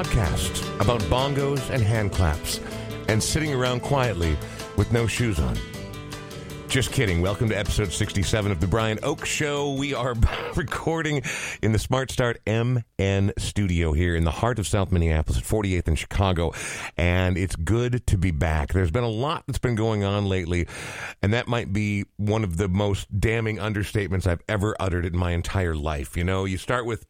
Welcome to Folkways, a podcast about bongos and hand claps and sitting around quietly with no shoes on. Just kidding. Welcome to episode 67 of The Brian Oake Show. We are recording in the Smart Start MN studio here in the heart of South Minneapolis at 48th in Chicago. And it's good to be back. There's been a lot that's been going on lately, and that might be one of the most damning understatements I've ever uttered in my entire life. You know, you start with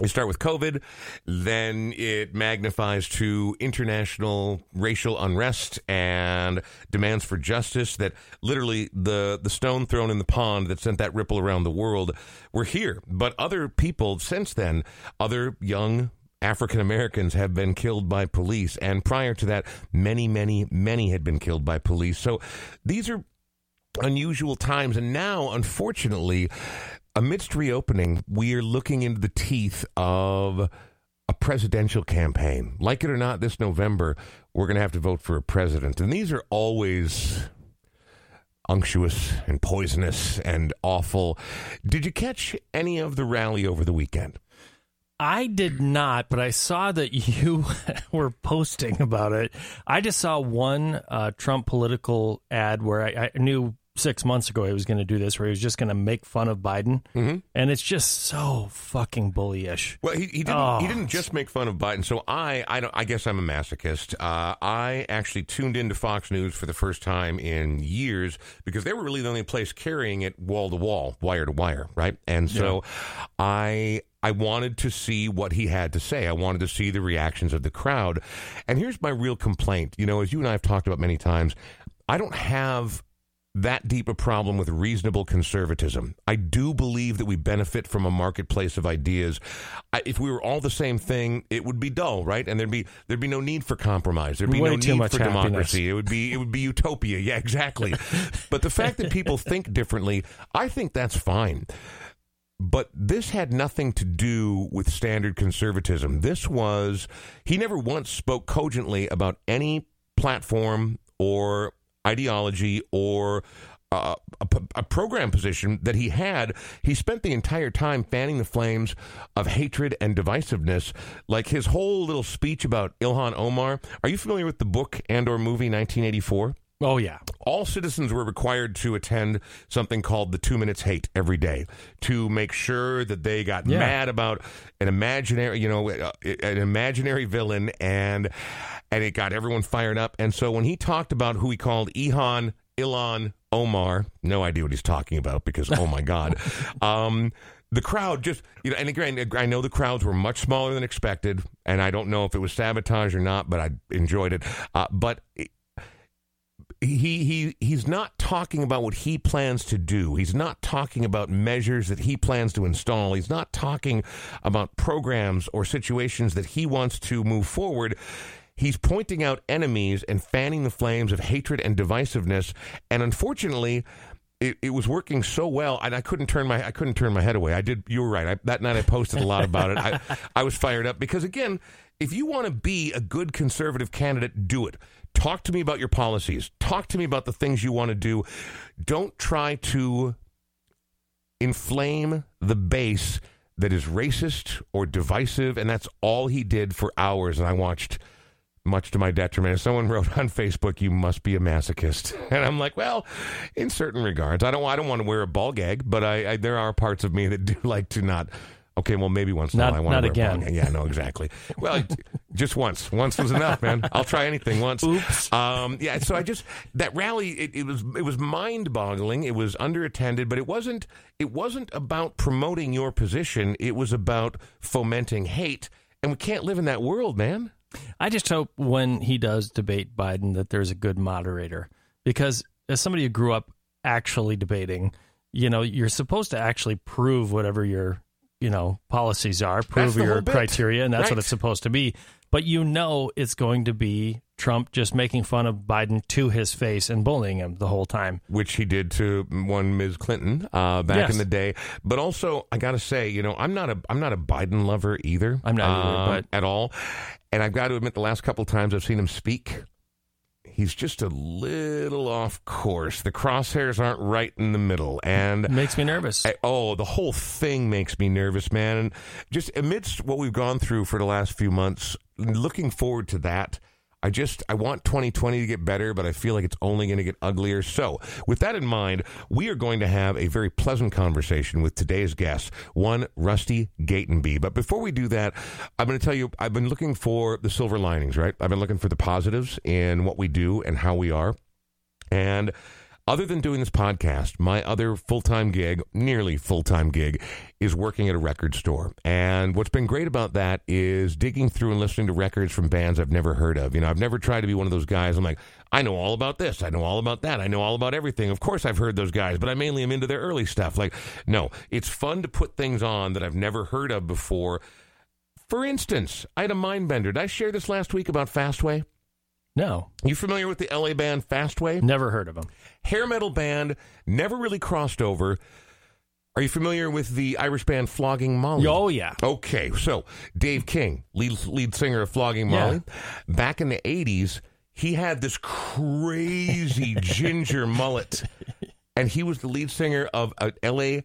you start with COVID, then it magnifies to international racial unrest and demands for justice that literally the, the stone thrown in the pond that sent that ripple around the world were here. But other people since then, other young African Americans have been killed by police. And prior to that, many, many, many had been killed by police. So these are unusual times. And now, unfortunately, amidst reopening, we are looking into the teeth of a presidential campaign. Like it or not, this November, we're going to have to vote for a president. And these are always unctuous and poisonous and awful. Did you catch any of the rally over the weekend? I did not, but I saw that you were posting about it. I just saw one uh, Trump political ad where I, I knew six months ago he was going to do this, where he was just going to make fun of Biden, mm-hmm. and it's just so fucking bullyish. Well, he, he didn't. Oh. He didn't just make fun of Biden. So I, I don't. I guess I'm a masochist. Uh, I actually tuned into Fox News for the first time in years because they were really the only place carrying it wall to wall, wire to wire, right? And so Yeah. I. I wanted to see what he had to say. I wanted to see the reactions of the crowd. And here's my real complaint. You know, as you and I have talked about many times, I don't have that deep a problem with reasonable conservatism. I do believe that we benefit from a marketplace of ideas. I, if we were all the same thing, it would be dull, right? And there'd be there'd be no need for compromise. There'd be Way no need for happiness. democracy. It would be it would be utopia. Yeah, exactly. but the fact that people think differently, I think that's fine. But this had nothing to do with standard conservatism. This was, he never once spoke cogently about any platform or ideology or uh, a, a program position that he had. He spent the entire time fanning the flames of hatred and divisiveness, like his whole little speech about Ilhan Omar. Are you familiar with the book and or movie 1984? Oh yeah, all citizens were required to attend something called the two minutes hate every day to make sure that they got Yeah. mad about an imaginary, you know, uh, an imaginary villain, and and it got everyone fired up. And so when he talked about who he called Ihan, Ilan, Omar, no idea what he's talking about because oh my god. Um, the crowd just, you know, and again, I know the crowds were much smaller than expected, and I don't know if it was sabotage or not, but I enjoyed it. Uh, but he he he's not talking about what he plans to do. He's not talking about measures that he plans to install. He's not talking about programs or situations that he wants to move forward. He's pointing out enemies and fanning the flames of hatred and divisiveness. And unfortunately, it, it was working so well, and I couldn't turn my I couldn't turn my head away. I did. You were right. I, that night I posted a lot about it. I I was fired up because again, if you want to be a good conservative candidate, do it. Talk to me about your policies. Talk to me about the things you want to do. Don't try to inflame the base that is racist or divisive, and that's all he did for hours. And I watched, much to my detriment. Someone wrote on Facebook, "You must be a masochist," and I'm like, "Well, in certain regards, I don't. I don't want to wear a ball gag, but I, I there are parts of me that do like to not." Okay, well, maybe once in a Not- while I want to wear a ball again. gag. Yeah, no, exactly. Well, just once. Once was enough, man. I'll try anything once. Oops. Um, yeah. So I just that rally. It, it was it was mind boggling. It was underattended, but it wasn't. It wasn't about promoting your position. It was about fomenting hate, and we can't live in that world, man. I just hope when he does debate Biden that there's a good moderator because as somebody who grew up actually debating, you know, you're supposed to actually prove whatever your you know policies are, prove your criteria, and that's Right. what it's supposed to be. But you know, it's going to be Trump just making fun of Biden to his face and bullying him the whole time. which he did to one Ms. Clinton uh, back Yes. in the day. But also, I got to say, you know, I'm not a I'm not a Biden lover either. I'm not either, um, but- at all. And I've got to admit, the last couple times I've seen him speak, he's just a little off course. The crosshairs aren't right in the middle, and Makes me nervous. I- oh, the whole thing makes me nervous, man. And just amidst what we've gone through for the last few months, looking forward to that. I just I want 2020 to get better, but I feel like it's only going to get uglier. So, with that in mind, we are going to have a very pleasant conversation with today's guest, one Rusty Gatenby. But before we do that, I'm going to tell you I've been looking for the silver linings, right? I've been looking for the positives in what we do and how we are. And other than doing this podcast, my other full time gig, nearly full time gig, is working at a record store. And what's been great about that is digging through and listening to records from bands I've never heard of. You know, I've never tried to be one of those guys. I'm like, I know all about this. I know all about that. I know all about everything. Of course, I've heard those guys, but I mainly am into their early stuff. Like, no, it's fun to put things on that I've never heard of before. For instance, I had a mind bender. Did I share this last week about Fastway? No, You familiar with the LA band Fastway? never heard of him. Hair metal band, never really crossed over. Are you familiar with the Irish band Flogging Molly? Oh yeah, Okay, so Dave King, lead, lead singer of Flogging Molly, back in the 80s, he had this crazy ginger mullet, and he was the lead singer of a LA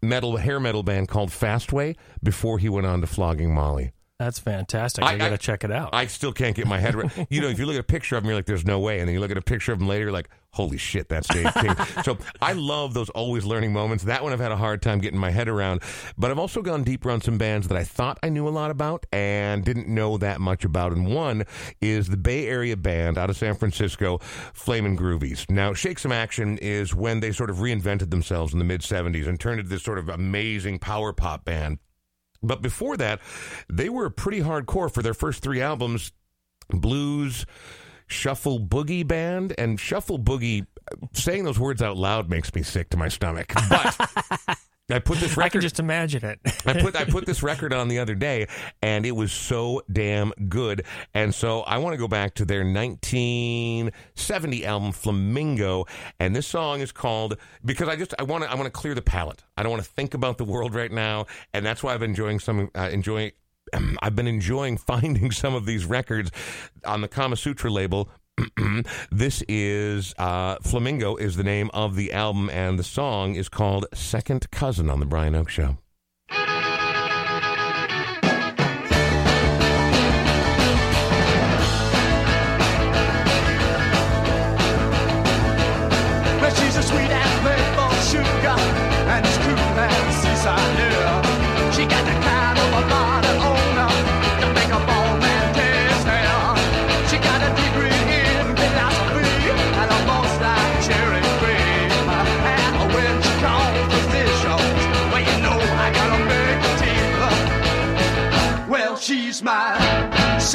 metal hair metal band called Fastway before he went on to Flogging Molly. That's fantastic. I, I- gotta I- check it out. I still can't get my head around. You know, if you look at a picture of him, you're like, "There's no way," and then you look at a picture of him later, you're like, "Holy shit, that's Dave King." so I love those always learning moments. That one I've had a hard time getting my head around, but I've also gone deeper on some bands that I thought I knew a lot about and didn't know that much about. And one is the Bay Area band out of San Francisco, Flamin' Groovies. Now, Shake Some Action is when they sort of reinvented themselves in the mid '70s and turned into this sort of amazing power pop band. But before that, they were pretty hardcore for their first three albums blues, shuffle boogie band, and shuffle boogie. Saying those words out loud makes me sick to my stomach. But I put this I record. can just imagine it. I put I put this record on the other day, and it was so damn good. And so I want to go back to their 1970 album Flamingo, and this song is called because I just I want to I want to clear the palate. I don't want to think about the world right now, and that's why I've been enjoying some uh, enjoying. I've been enjoying finding some of these records on the Kama Sutra label. this is uh, Flamingo is the name of the album, and the song is called Second Cousin on the Brian Oake Show.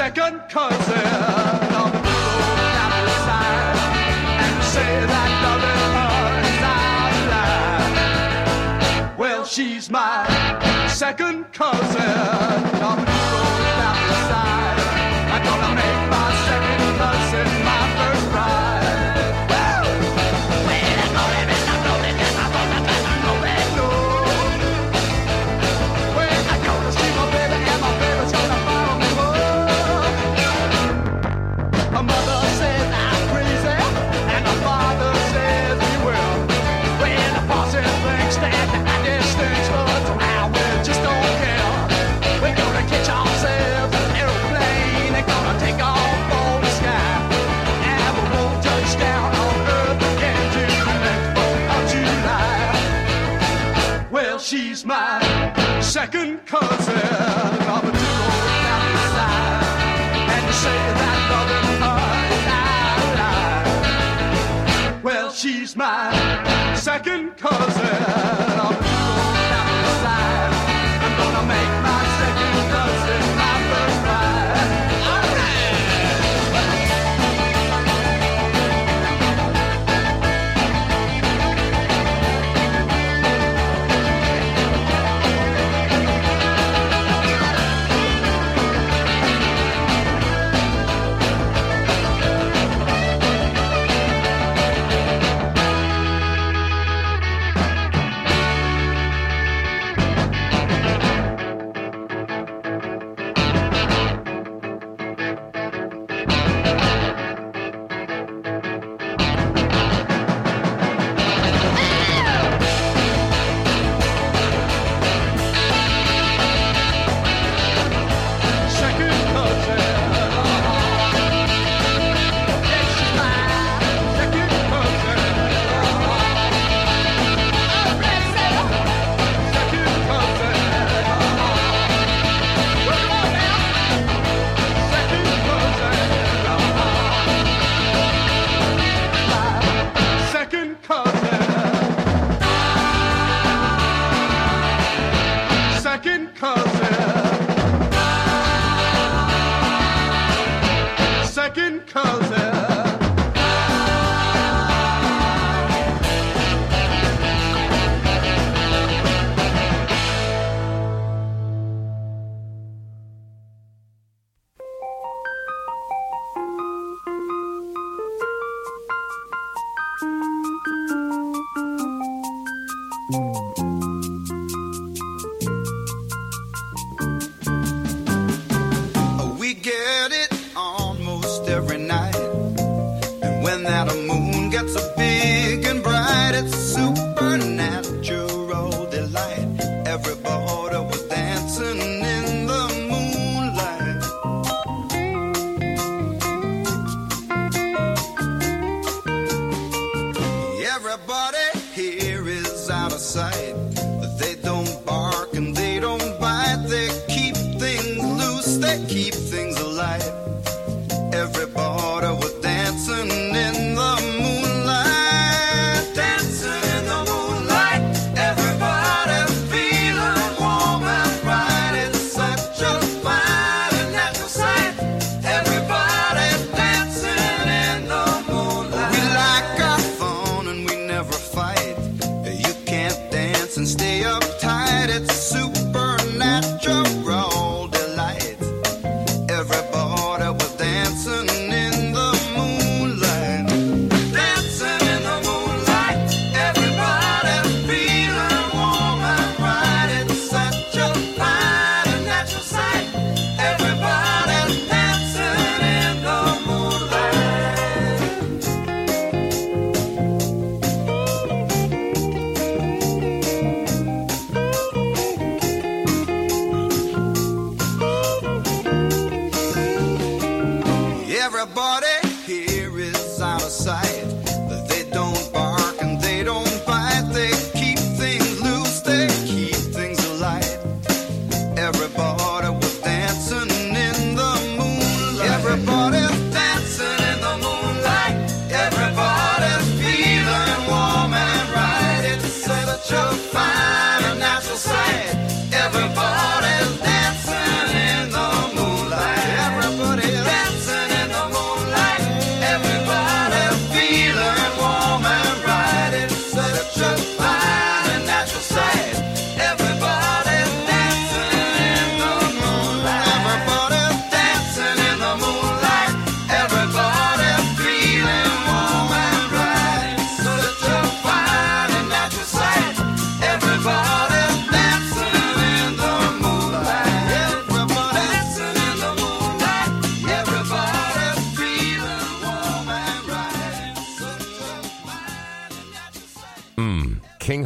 Second cousin side. And say that is of. Well, she's my second cousin second cousin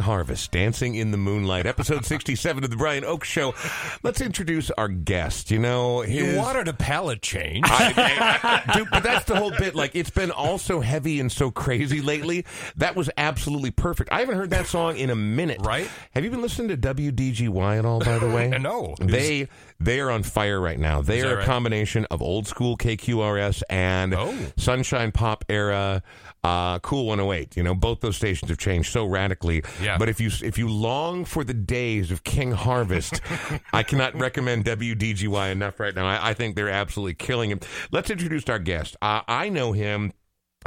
Harvest, Dancing in the Moonlight, episode 67 of The Brian Oake Show. Let's introduce our guest. You know, his. You wanted a palette change. I, I- dude, but that's the whole bit. Like, it's been all so heavy and so crazy lately. That was absolutely perfect. I haven't heard that song in a minute. Right. Have you been listening to WDGY at all, by the way? No. They they are on fire right now. They are that a right? combination of old school KQRS and Oh. Sunshine Pop era. Uh, cool 108. You know, both those stations have changed so radically. Yeah. But if you if you long for the days of King Harvest, I cannot recommend WDGY enough right now. I, I think they're absolutely killing it. Let's introduce our guest. Uh, I know him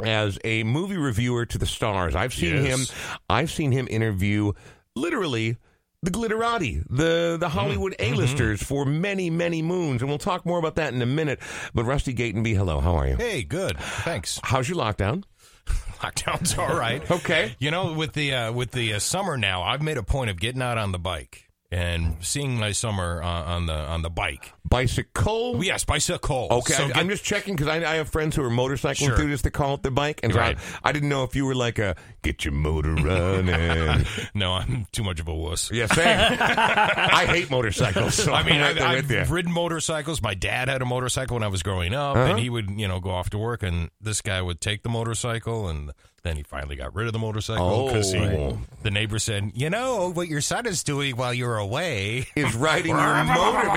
as a movie reviewer to the stars. I've seen Yes. him. I've seen him interview literally the glitterati, the the Hollywood A-listers for many many moons, and we'll talk more about that in a minute. But Rusty Gatenby, hello, how are you? hey, good. Thanks. How's your lockdown? Lockdown's all right. Okay. You know, with the uh, with the uh, summer now, I've made a point of getting out on the bike and seeing my summer uh, on the on the bike. Bicycle. Yes, bicycle. Okay, So I, I'm just checking because I, I have friends who are motorcycle Sure. enthusiasts that call it their bike, and so Right. I, I didn't know if you were like a get your motor running. no, I'm too much of a wuss. yeah. I hate motorcycles. So I mean, I've, I've ridden motorcycles. My dad had a motorcycle when I was growing up, Uh-huh. and he would, you know, go off to work, and this guy would take the motorcycle, and then he finally got rid of the motorcycle because Oh. the neighbor said, "You know what your son is doing while you're away." Is riding your motor.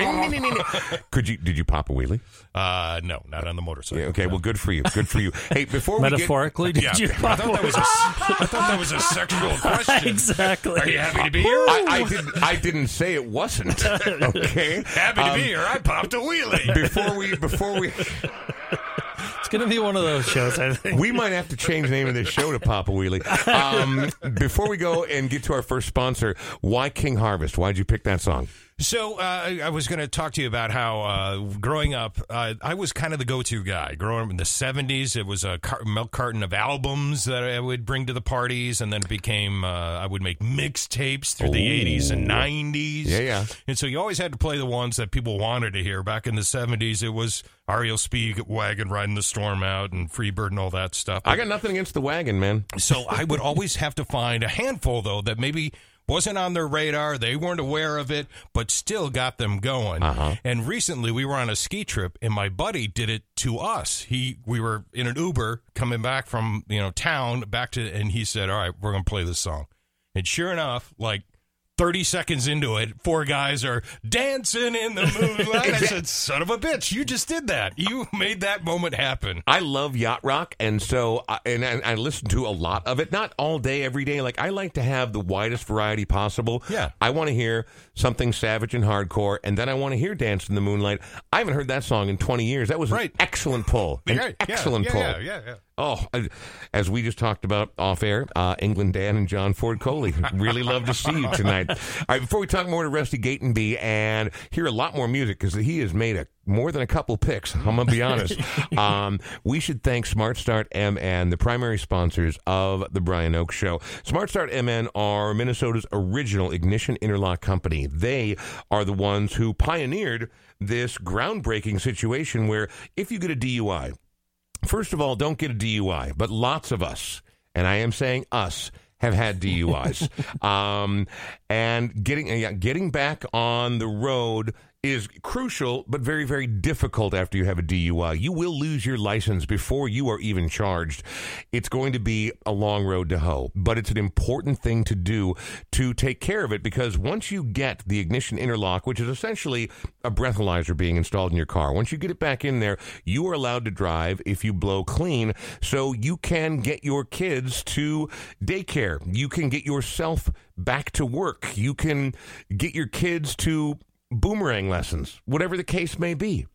Could you? Did you pop a wheelie? Uh, no, not on the motorcycle. Yeah, okay, well, good for you. Good for you. Hey, before we get Metaphorically, did Yeah, you? I thought that was a, I thought that was a sexual question. exactly. Are you happy to be here? I, I didn't. I didn't say it wasn't. Okay. happy to Um, be here. I popped a wheelie. Before we, before we, It's going to be one of those shows, I think. we might have to change the name of this show to Papa Wheelie. Um, before we go and get to our first sponsor, why King Harvest? Why'd you pick that song? So uh, I- I was going to talk to you about how uh, growing up, uh, I was kind of the go-to guy. Growing up in the '70s, it was a car- milk carton of albums that I would bring to the parties, and then it became uh, I would make mixtapes through the '80s and '90s. Yeah, yeah. And so you always had to play the ones that people wanted to hear. Back in the '70s, it was REO Speedwagon riding the storm out and Freebird and all that stuff. I got nothing against the wagon, man. So I would always have to find a handful, though, that maybe wasn't on their radar. They weren't aware of it, but still got them going. Uh-huh. And recently we were on a ski trip, and my buddy did it to us. He we were in an Uber coming back from you know town back to, and he said, "All right, we're gonna play this song." And sure enough, like. 30 seconds into it, four guys are dancing in the moonlight. I said, son of a bitch, you just did that. You made that moment happen. I love yacht rock, and so I, and I, I listen to a lot of it. Not all day, every day. Like I like to have the widest variety possible. Yeah. I want to hear something savage and hardcore, and then I want to hear "Dance in the Moonlight." I haven't heard that song in twenty years. That was Right. an excellent pull. An Right, yeah, excellent yeah, pull. yeah, yeah, yeah. Oh, as we just talked about off air, uh, England Dan and John Ford Coley. Really love to see you tonight. All right, before we talk more to Rusty Gatenby and hear a lot more music, because he has made a more than a couple picks. I'm gonna be honest. um, we should thank Smart Start MN, the primary sponsors of the Brian Oake Show. Smart Start MN are Minnesota's original ignition interlock company. They are the ones who pioneered this groundbreaking situation where if you get a DUI, first of all, don't get a DUI, but lots of us, and I am saying us, have had DUIs. um, and getting yeah, getting back on the road is crucial, but very, very difficult after you have a DUI. You will lose your license before you are even charged. It's going to be a long road to hoe, but it's an important thing to do to take care of it because once you get the ignition interlock, which is essentially a breathalyzer being installed in your car, once you get it back in there, you are allowed to drive if you blow clean. So you can get your kids to daycare. You can get yourself back to work. You can get your kids to boomerang lessons, whatever the case may be.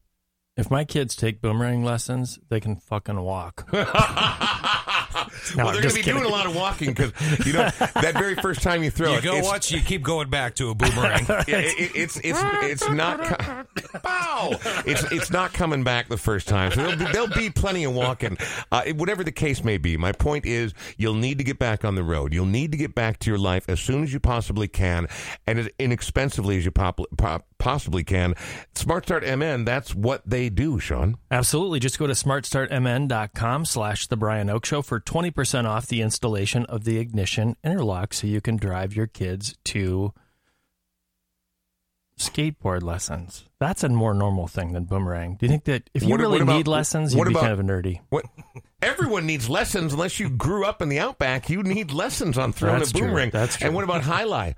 If my kids take boomerang lessons, they can fucking walk. no, well, they're going to be kidding. doing a lot of walking because you know that very first time you throw You it, go it's, watch, you keep going back to a boomerang. yeah, it, it- it's it's it's not co- Bow! it's it's not coming back the first time. So there'll be, there'll be plenty of walking, uh, whatever the case may be. My point is, you'll need to get back on the road. You'll need to get back to your life as soon as you possibly can, and as inexpensively as you pop, pop, possibly can. Smart Start MN, that's what they do, Sean. Absolutely. Just go to smartstartmn.com slash the Brian Oake Show for 20% off the installation of the ignition interlock so you can drive your kids to skateboard lessons. That's a more normal thing than boomerang. Do you think that if you What- really what about- need lessons, you'd what be about- kind of a nerdy? What? Everyone needs lessons unless you grew up in the outback. You need lessons on throwing That's a true. boomerang. That's true. And what about jai alai?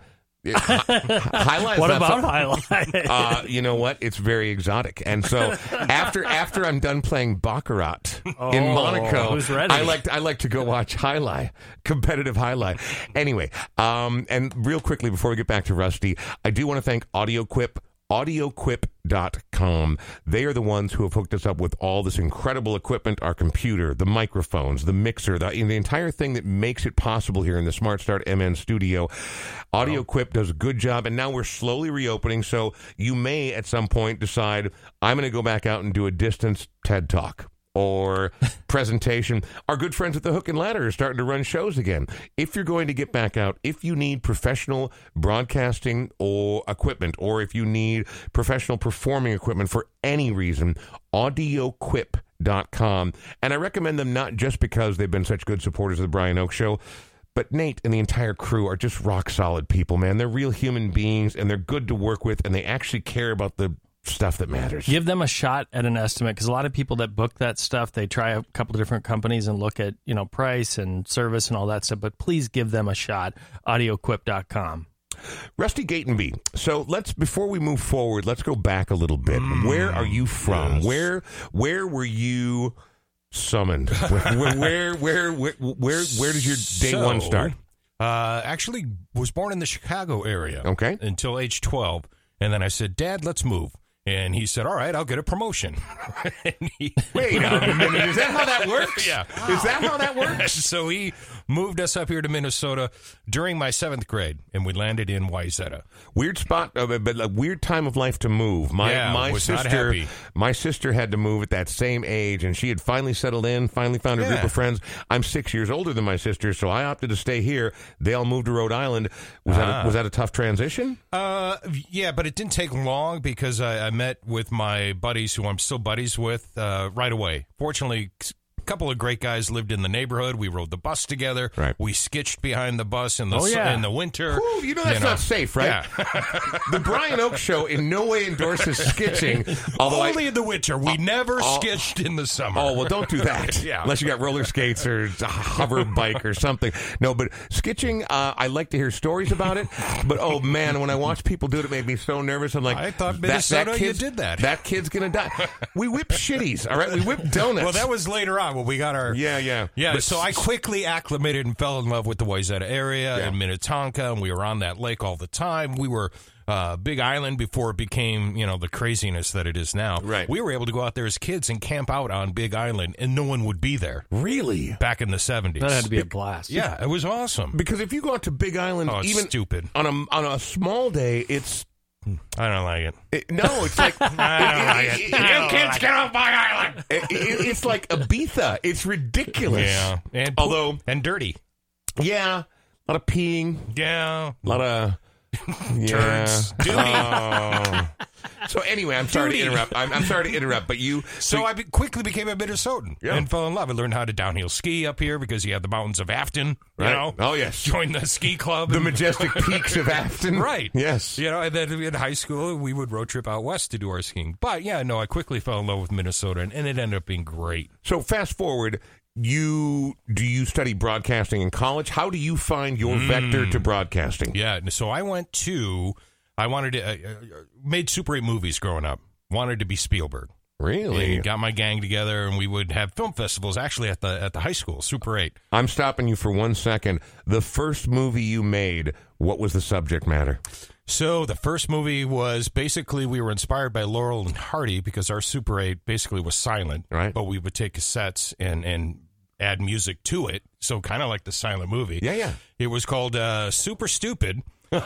jai alai. What about jai alai? Uh, you know what? It's very exotic. And so after after I'm done playing baccarat in Oh, Monaco. I like to, I like to go watch jai alai, competitive highlight. Anyway, um, and real quickly before we get back to Rusty, I do want to thank AudioQuip. AudioQuip.com. They are the ones who have hooked us up with all this incredible equipment our computer, the microphones, the mixer, the, the entire thing that makes it possible here in the Smart Start MN studio. AudioQuip does a good job, and now we're slowly reopening. So you may at some point decide, I'm going to go back out and do a distance TED Talk or presentation. Our good friends at the Hook and Ladder are starting to run shows again. If you're going to get back out, if you need professional broadcasting or equipment, or if you need professional performing equipment for any reason, audioquip.com. And I recommend them not just because they've been such good supporters of the Brian Oake Show. But Nate and the entire crew are just rock solid people, man. They're real human beings and they're good to work with and they actually care about the stuff that matters. Give them a shot at an estimate because a lot of people that book that stuff, they try a couple of different companies and look at you know price and service and all that stuff. But please give them a shot. Audioquip.com. Rusty Gatenby. So let's before we move forward, let's go back a little bit. where are you from? Where where were you summoned? where, where where where where where does your day So, one start? Uh, actually, was born in the Chicago area. Okay. Until age twelve, and then I said, "Dad, let's move." And he said, "All right, I'll get a promotion." he, Wait a minute. Is that how that works? Yeah. Is that how that works? so he moved us up here to Minnesota during my seventh grade, and we landed in Wayzata. Weird spot, uh, but- a weird time of life to move. My Yeah, my sister, my sister had to move at that same age, and she had finally settled in, finally found a group of friends. I'm six years older than my sister, so I opted to stay here. They all moved to Rhode Island. Was that Ah. a, was that a tough transition? Uh, yeah, but it didn't take long because I, I met with my buddies, who I'm still buddies with, uh, right away. Fortunately, couple of great guys lived in the neighborhood. We rode the bus together. Right. We skitched behind the bus in the Oh, yeah. in the winter. Ooh, you know that's not safe, right? Yeah. the Brian Oake Show in no way endorses skitching. Although I, Only in the winter. We never skitched in the summer. Oh well, don't do that. Yeah. Unless you got roller skates or a hover bike or something. No, but skitching, uh, I like to hear stories about it. But oh man, when I watch people do it, it made me so nervous. I'm like, I thought that- that Minnesota, you did that. That kid's gonna die. We whip shitties. All right, we whip donuts. Well, that was later on. Well, we got our Yeah, yeah. Yeah, But so I quickly acclimated and fell in love with the Wayzata area Yeah. and Minnetonka, and we were on that lake all the time. We were uh, Big Island before it became, you know, the craziness that it is now. Right. We were able to go out there as kids and camp out on Big Island, and no one would be there Really? back in the 70s. That had to be a blast. Yeah, it was awesome. Because if you go out to Big Island, Oh, it's even stupid. on a on a small day, it's I don't like it. it, no, it's like I don't like it. You kids get off my island. it- it- it's like Ibiza. It's ridiculous. Yeah, and Although- and dirty. yeah, a lot of peeing, Yeah, a lot of yeah. turds, duty. Oh. So anyway, I'm sorry Duty. to interrupt. I'm, I'm sorry to interrupt, but you. So I be- quickly became a Minnesotan Yeah. and fell in love. I learned how to downhill ski up here because you have the mountains of Afton. You Right. know, Oh, yes. joined the ski club. the and- majestic peaks of Afton. right? Yes. You know, and then in high school we would road trip out west to do our skiing. But yeah, no, I quickly fell in love with Minnesota, and, and it ended up being great. So fast forward. You do you study broadcasting in college? How do you find your vector to broadcasting? Yeah, so I went to. I wanted to uh, uh, made Super Eight movies growing up. Wanted to be Spielberg. Really? And got my gang together, and we would have film festivals actually at the at the high school, Super Eight. I'm stopping you for one second. The first movie you made, what was the subject matter? So the first movie was basically we were inspired by Laurel and Hardy because our Super 8 basically was silent, Right. But we would take cassettes and and add music to it, so kind of like the silent movie. Yeah, yeah. It was called uh, Super Stupid. yeah,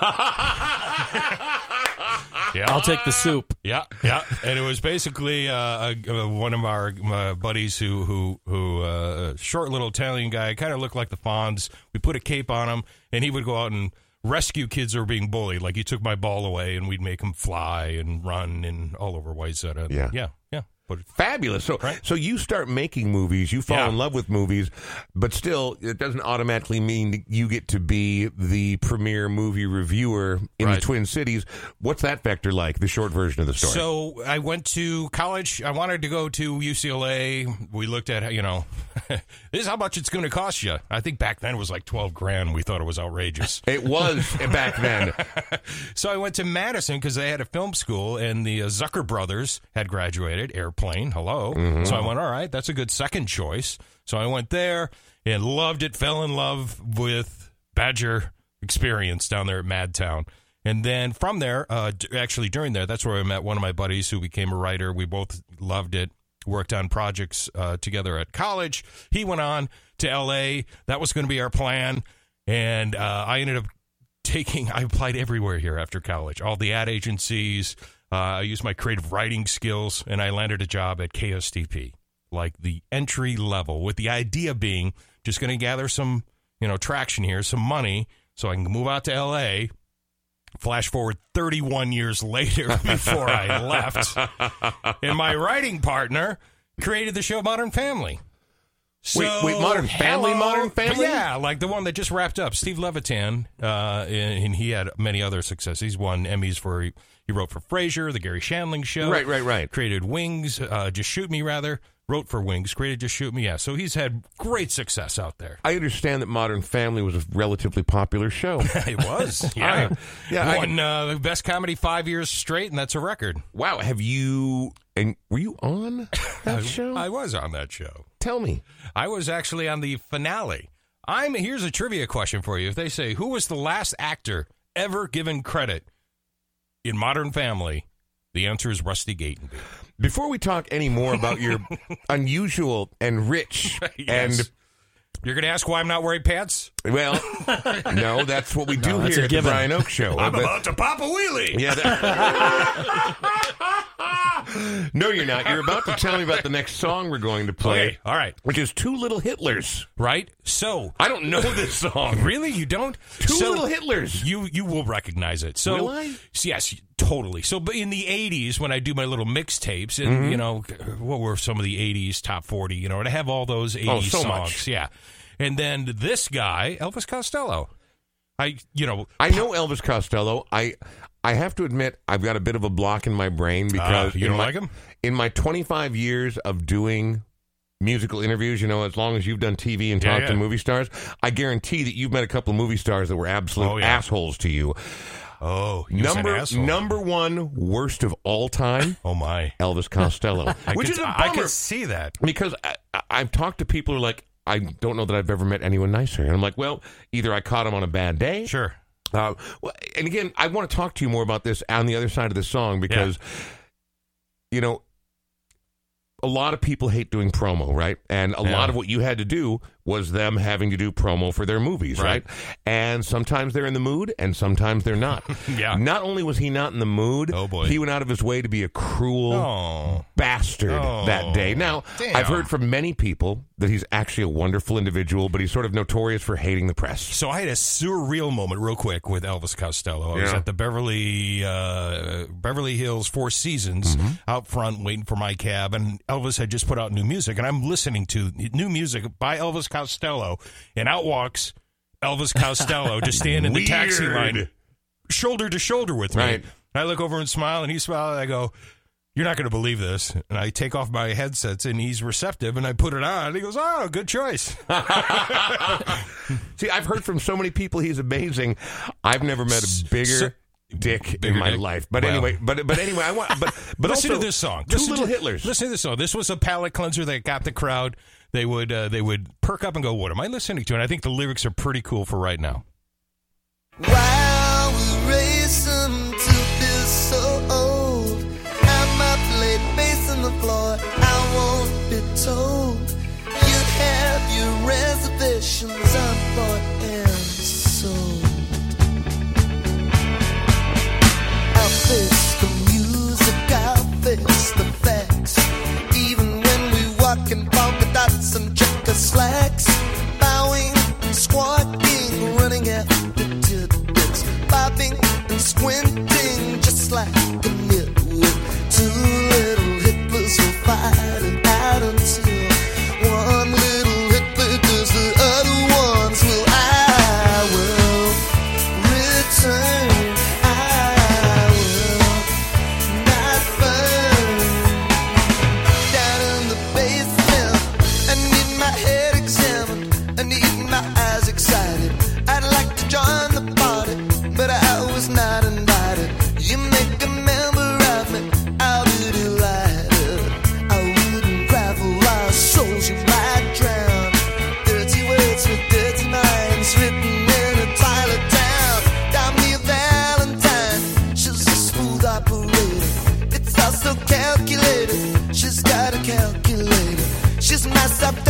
I'll take the soup. yeah, yeah, and it was basically uh, a, uh, one of our uh, buddies who who who uh, a short little Italian guy, kind of looked like the Fonz. We put a cape on him, and he would go out and rescue kids that were being bullied. Like he took my ball away, and we'd make him fly and run and all over Wayzata. Yeah. yeah, yeah. But Fabulous. So, Right. so you start making movies, you fall Yeah. in love with movies, but still, it doesn't automatically mean that you get to be the premier movie reviewer in the Twin Cities. What's that vector like? The short version of the story. So I went to college. I wanted to go to UCLA. We looked at, you know, this is how much it's going to cost you. I think back then it was like 12 grand. We thought it was outrageous. it was back then. So I went to Madison because they had a film school and the uh, Zucker brothers had graduated, Airplane, hello. So I went, all right, that's a good second choice. So I went there and loved it, fell in love with Badger experience down there at Madtown. And then from there, uh, d- actually during there, that's where I met one of my buddies who became a writer. We both loved it, worked on projects uh, together at college. He went on to LA. That was going to be our plan. And uh, I ended up taking I applied everywhere here after college, all the ad agencies. Uh, I used my creative writing skills, and I landed a job at KSTP, like the entry level, with the idea being just going to gather some, you know, traction here, some money, so I can move out to LA. Flash forward 31 years later before I left, and my writing partner created the show Modern Family. So, Wait, wait, Modern Family, Modern Family? Yeah, like the one that just wrapped up. Steve Levitan, uh, and, and he had many other successes. He's won Emmys for he, wrote for Frasier, the Garry Shandling Show. Right, right, right. Created Wings, uh, Just Shoot Me rather. Wrote for Wings, created Just Shoot Me. Yeah, so he's had great success out there. I understand that Modern Family was a relatively popular show. It was, yeah, I- yeah, I- Won uh, the best comedy five years straight, and that's a record. wow, have you and were you on that show? I was on that show. Tell me. I was actually on the finale. I'm here's a trivia question for you. If they say who was the last actor ever given credit in Modern Family, the answer is Rusty Gatenby. Before we talk any more about your unusual and rich Yes. You're going to ask why I'm not wearing pants? well, no, that's what we do that's here a at the. Brian Oake Show. I'm But- about to pop a wheelie. yeah. that- no, you're not. You're about to tell me about the next song we're going to play, Okay, all right, which is Two Little Hitlers. right. So, I don't know this song. really, you don't? Two So- Little Hitlers. You you will recognize it. So Will I? yes, totally. So but in the '80s, when I do my little mixtapes, and Mm-hmm. you know what were some of the '80s top 40, you know, and I have all those '80s Oh, so songs, much. yeah. And then this guy, Elvis Costello, I you know I know Elvis Costello. I I have to admit I've got a bit of a block in my brain because Ah, you don't my, like him? in my 25 years of doing musical interviews, you know, as long as you've done TV and Yeah, talked to movie stars, I guarantee that you've met a couple of movie stars that were absolute Oh, yeah. assholes to you. Oh, he was an Number number one worst of all time, Oh my. Elvis Costello, which could, is a I bummer could see that. because I, I- I've talked to people who are like, I don't know that I've ever met anyone nicer, and I'm like, well, either I caught him on a bad day, Sure. Uh, well, and again, I want to talk to you more about this on the other side of the song because, you know, a lot of people hate doing promo, right? And a Yeah. lot of what you had to do was them having to do promo for their movies, right? Right. And sometimes they're in the mood and sometimes they're not. Yeah. Not only was he not in the mood, Oh, boy. he went out of his way to be a cruel Oh. bastard Oh, that day. Now, damn. I've heard from many people that he's actually a wonderful individual, but he's sort of notorious for hating the press. So I had a surreal moment, real quick, with Elvis Costello. I was at the Beverly uh, Beverly Hills Four Seasons Mm-hmm. out front, waiting for my cab, and Elvis had just put out new music, and I'm listening to new music by Elvis Costello, and out walks Elvis Costello, just standing in the taxi line, shoulder to shoulder with me. Right. I look over and smile, and he smiles, and I go. You're not going to believe this. And I take off my headsets and he's receptive and I put it on. And he goes, Oh, good choice. See, I've heard from so many people he's amazing. I've never met a bigger So- dick in my dick? life. But Well. anyway, but but anyway, I want but but listen also to this song. Two Listen little to, Hitlers. Listen to this song. This was a palate cleanser that got the crowd. They would uh, they would perk up and go, "What am I listening to?" And I think the lyrics are pretty cool for right now. While dots and checker slacks, bowing, squawking, running after tidbits, bobbing and squinting, just like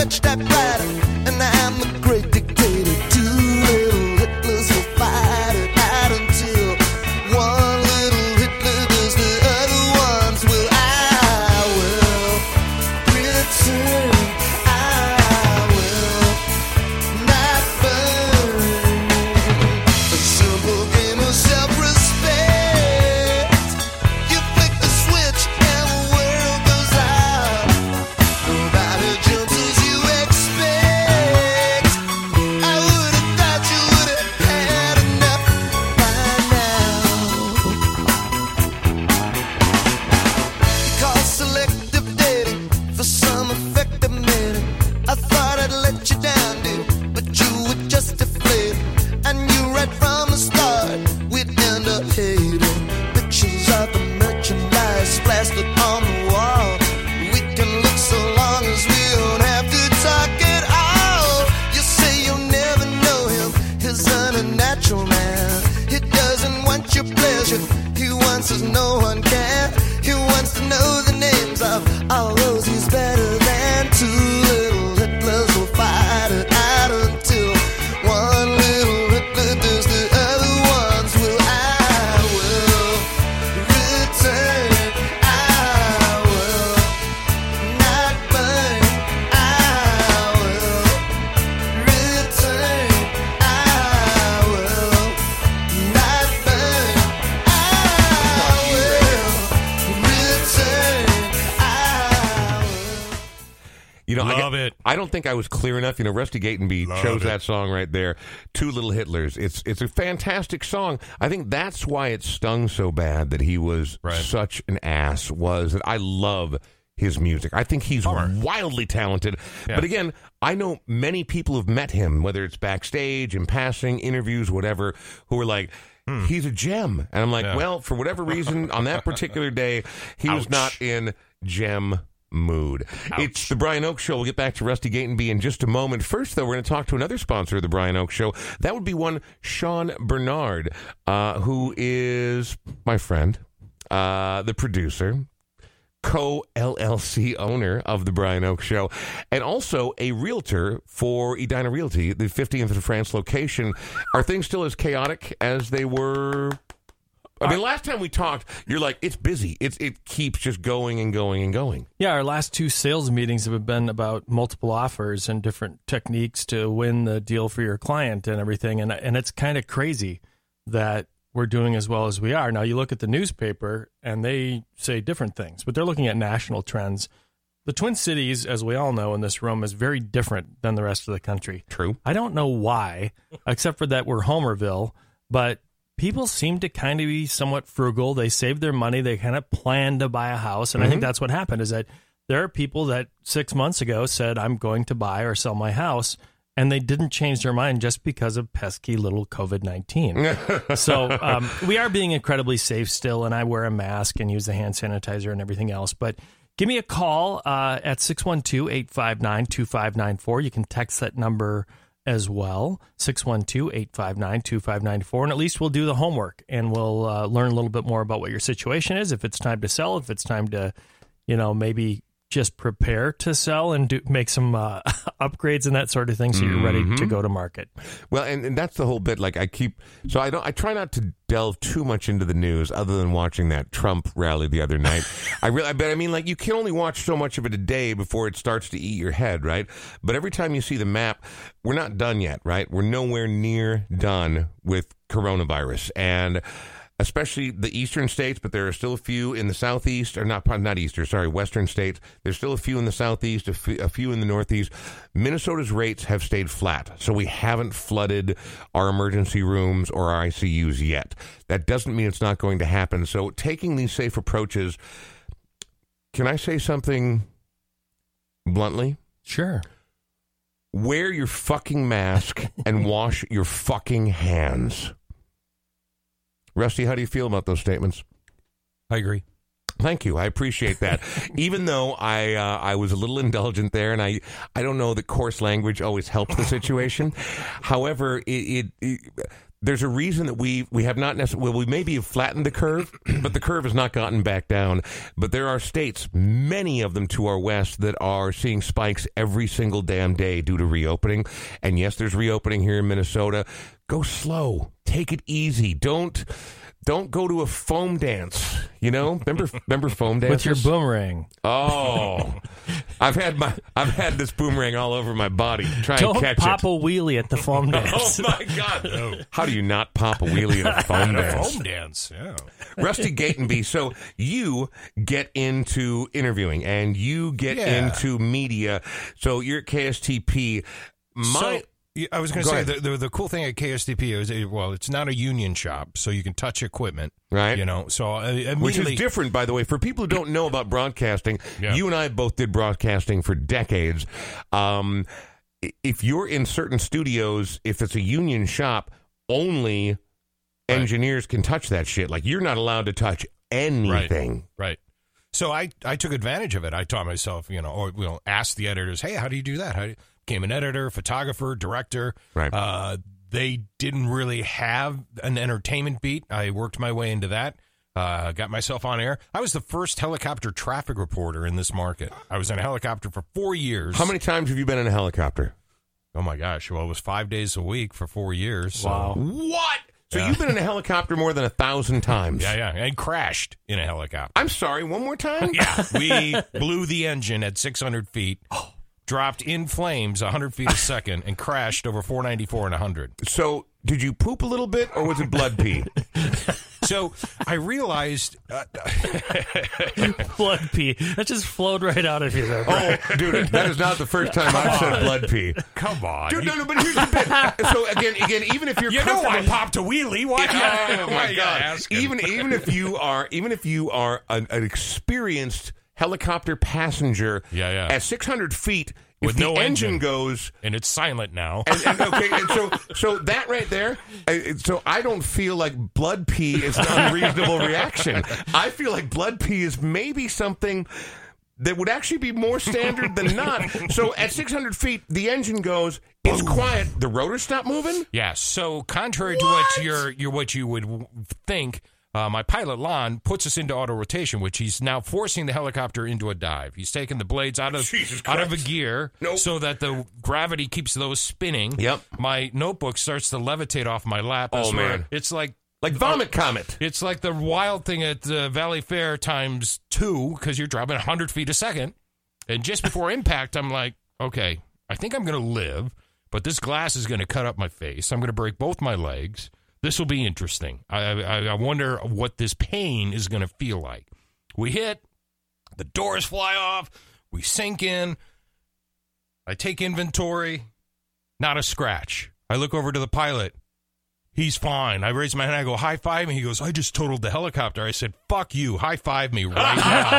my soft-touch typewriter, don't think I was clear enough. You know, Rusty Gatenby Love chose it. that song right there. Two Little Hitlers. It's it's a fantastic song. I think that's why it stung so bad that he was Right. such an ass. Was that I love his music. I think he's wildly talented. Yeah. But again, I know many people who've met him, whether it's backstage, in passing, interviews, whatever, who are like, he's a gem. And I'm like, Hmm. Yeah. well, for whatever reason, on that particular day, he was not in gem mood. It's the Brian Oake Show. We'll get back to Rusty Gatenby in just a moment. First, though, we're going to talk to another sponsor of the Brian Oake Show. That would be one Sean Bernard, uh, who is my friend, uh, the producer, co LLC owner of the Brian Oak Show, and also a realtor for Edina Realty, the 15th and France location. Are things still as chaotic as they were? I mean, last time we talked, you're like, it's busy. It's it keeps just going and going and going. Yeah, our last two sales meetings have been about multiple offers and different techniques to win the deal for your client and everything. And and it's kind of crazy that we're doing as well as we are. Now you look at the newspaper and they say different things, but they're looking at national trends. The Twin Cities, as we all know in this room, is very different than the rest of the country. True. I don't know why, except for that we're Homerville, but people seem to kind of be somewhat frugal. They save their money. They kind of plan to buy a house. And I think that's what happened is that there are people that six months ago said, I'm going to buy or sell my house. And they didn't change their mind just because of pesky little COVID 19. so um, we are being incredibly safe still. And I wear a mask and use the hand sanitizer and everything else. But give me a call uh, at 612 859 2594. You can text that number as well. 612-859-2594 and at least we'll do the homework and we'll uh, learn a little bit more about what your situation is if it's time to sell if it's time to you know maybe just prepare to sell and do, make some uh, upgrades and that sort of thing so you're ready to go to market Well, and, and that's the whole bit. Like I keep, so I don't, I try not to delve too much into the news, other than watching that Trump rally the other night. I really, but I mean, like you can only watch so much of it a day before it starts to eat your head, right? But every time you see the map, we're not done yet, right? We're nowhere near done with coronavirus, and especially the eastern states, but there are still a few in the southeast, or not not eastern, sorry, western states. There's still a few in the southeast, a few, few in the northeast. Minnesota's rates have stayed flat, so we haven't flooded our emergency rooms or our ICUs yet. That doesn't mean it's not going to happen. So taking these safe approaches, can I say something bluntly? sure Wear your fucking mask and wash your fucking hands. Rusty, how do you feel about those statements? I agree. Thank you. I appreciate that. Even though I uh, I was a little indulgent there, and I I don't know that coarse language always helps the situation. However, it, it, it there's a reason that we we have not necessarily well we maybe have flattened the curve, but the curve has not gotten back down. But there are states, many of them to our west, that are seeing spikes every single damn day due to reopening. And yes, there's reopening here in Minnesota. Go slow. Take it easy. Don't don't go to a foam dance. You know, remember remember foam dance with your boomerang Oh, I've had my I've had this boomerang all over my body. Try and catch it. don't and catch pop it. a wheelie at the foam oh, dance Oh my god! How do you not pop a wheelie at a foam dance? Home dance. Yeah. Rusty Gatenby. So you get into interviewing and you get Yeah. into media. So you're at KSTP. My so, I was going to say the, the the cool thing at KSTP is well, it's not a union shop, so you can touch equipment, Right. You know, so uh, which is different, by the way, for people who don't know about broadcasting. Yeah. You and I both did broadcasting for decades. Um, if you're in certain studios, if it's a union shop, only engineers can touch that shit. Like you're not allowed to touch anything. Right. So I, I took advantage of it. I taught myself, you know, or you know, asked the editors, hey, how do you do that? How do you, became an editor, photographer, director. Right. Uh, they didn't really have an entertainment beat. I worked my way into that. Uh, got myself on air. I was the first helicopter traffic reporter in this market. I was in a helicopter for four years. How many times have you been in a helicopter? Oh my gosh! Well, it was five days a week for four years. So. Wow. What? So Yeah. you've been in a helicopter more than a thousand times. Yeah, yeah, and crashed in a helicopter. I'm sorry. One more time. Yeah, we blew the engine at 600 feet, dropped in flames 100 feet a second, and crashed over 494 and 100. So did you poop a little bit, or was it blood pee? So I realized, uh, blood pee that just flowed right out of you there Brian. oh, dude, that is not the first time I've said blood pee. come on, Dude, you, no, no, but here's the bit. So again, again, even if you're you know I popped a wheelie. Why? oh my god! Even even if you are even if you are an, an experienced helicopter passenger. Yeah, yeah. At 600 feet, With if the no engine engine. goes. and it's silent now. And, and, okay, and so so that right there, so I don't feel like blood pee is an unreasonable reaction. I feel like blood pee is maybe something that would actually be more standard than not. So at 600 feet, the engine goes. It's quiet. The rotors stop moving. Yeah. So contrary to what you're, you're what you would think, uh, my pilot Lon puts us into auto rotation, which he's now forcing the helicopter into a dive. He's taking the blades out of Jesus out of a gear Nope. so that the gravity keeps those spinning. Yep. My notebook starts to levitate off my lap. Oh, swear. man. it's like Like vomit comet. It's like the wild thing at uh, Valleyfair times two because you're dropping 100 feet a second. And just before impact, I'm like, okay, I think I'm going to live, but this glass is going to cut up my face. I'm going to break both my legs. This will be interesting. I, I, I wonder what this pain is going to feel like. We hit, the doors fly off, we sink in. I take inventory, not a scratch. I look over to the pilot. He's fine. I raise my hand. I go high five, and he goes, "I just totaled the helicopter." I said, "Fuck you! High five me right now."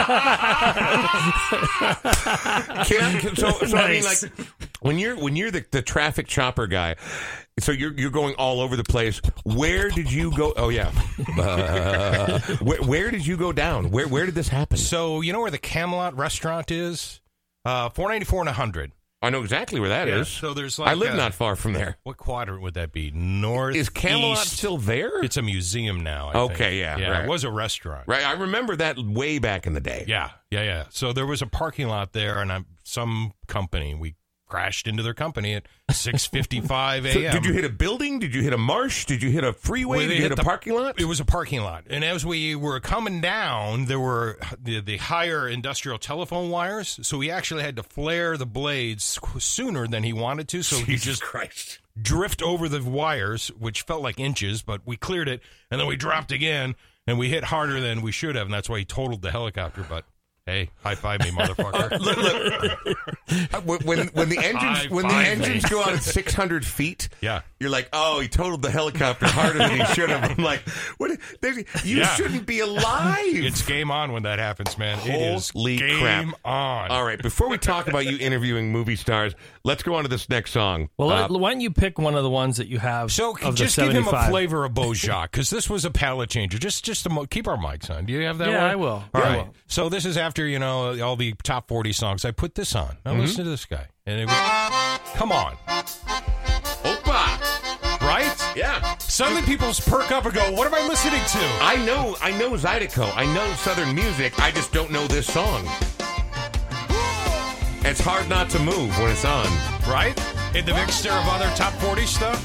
Can so, so I mean, Nice. like when you're when you're the, the traffic chopper guy, so you're you're going all over the place. Where did you go? Oh yeah, Uh, where, where did you go down? Where where did this happen? so you know where the Camelot restaurant is? Uh, four ninety four and hundred. I know exactly where that is. So there's like I live uh, not far from there. What quadrant would that be? North. Is Camelot east? still there? It's a museum now. I Okay, think. yeah, yeah. right. It was a restaurant. right, I remember that way back in the day. Yeah, yeah, yeah. So there was a parking lot there, and I'm some company. We crashed into their company at six fifty five So a.m. did you hit a building? Did you hit a marsh? Did you hit a freeway? Well, did you hit, hit a parking lot? It was a parking lot, and as we were coming down, there were the, the higher industrial telephone wires. So he actually had to flare the blades sooner than he wanted to. So he just Christ. drift over the wires, which felt like inches, but we cleared it, and then we dropped again, and we hit harder than we should have, and that's why he totaled the helicopter. But hey, high five me, motherfucker! Look, look. Uh, when when when the engines High when the five me. engines go out at 600 feet, Yeah. you're like, oh, he totaled the helicopter harder than he should have. I'm like, what? You Yeah. shouldn't be alive. it's game on when that happens, man. It is Holy game crap. on. All right, before we talk about you interviewing movie stars, let's go on to this next song. Well, Uh, why don't you pick one of the ones that you have? So of the just give him a flavor of BeauSoleil because this was a palate changer. Just just a mo- keep our mics on. Do you have that? Yeah, one? I will. All Yeah, I right. will. So this is after you know all the top forty songs. I put this on. Now Mm-hmm. listen to this guy. And it was, come on, Opa. right? Yeah. Suddenly people perk up and go, "What am I listening to?" I know, I know Zydeco. I know Southern music. I just don't know this song. It's hard not to move when it's on. Right? In the mixture of other top forty stuff,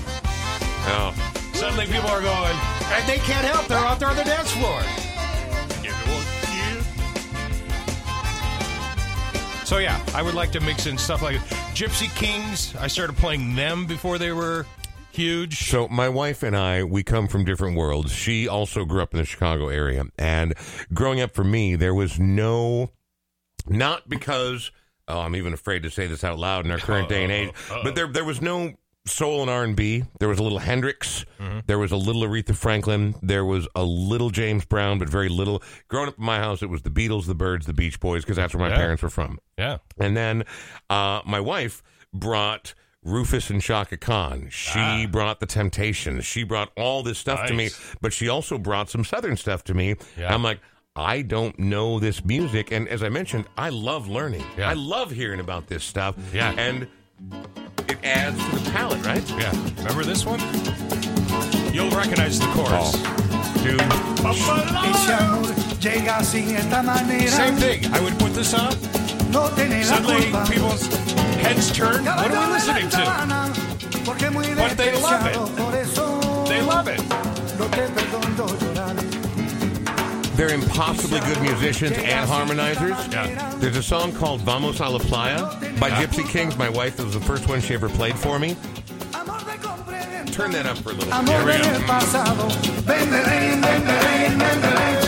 Oh. suddenly people are going, and they can't help. They're out there on the dance floor. So yeah, I would like to mix in stuff like Gypsy Kings. I started playing them before they were huge. So my wife and I, we come from different worlds. She also grew up in the Chicago area, and growing up for me, there was no, not because oh, I'm even afraid to say this out loud in our current day and age, but there there was no soul and R and B. There was a little Hendrix, there was a little Aretha Franklin, there was a little James Brown, but very little. Growing up in my house, it was the Beatles, the Byrds, the Beach Boys, because that's where my Yeah. parents were from. Yeah. And then uh, my wife brought Rufus and Chaka Khan. She brought the Temptations. She brought all this stuff to me, but she also brought some Southern stuff to me. Yeah. I'm like, I don't know this music, and as I mentioned, I love learning. Yeah. I love hearing about this stuff. Yeah. and it adds to the palette, right? Yeah. Remember this one? You'll recognize the chorus. Dude, Ese amor llega así esta manera. Same thing. I would put this on. No tiene la Suddenly, culpa. people's heads turn. What are we listening to? to? Porque muy But they love it. despreciado, Por eso They love it. no te perdono llorar. They're impossibly good musicians and harmonizers. Yeah. There's a song called Vamos a la Playa by Gypsy Kings. My wife, was the first one she ever played for me. Amor de compra y venta. Turn that up for a little bit. Amor Here we go.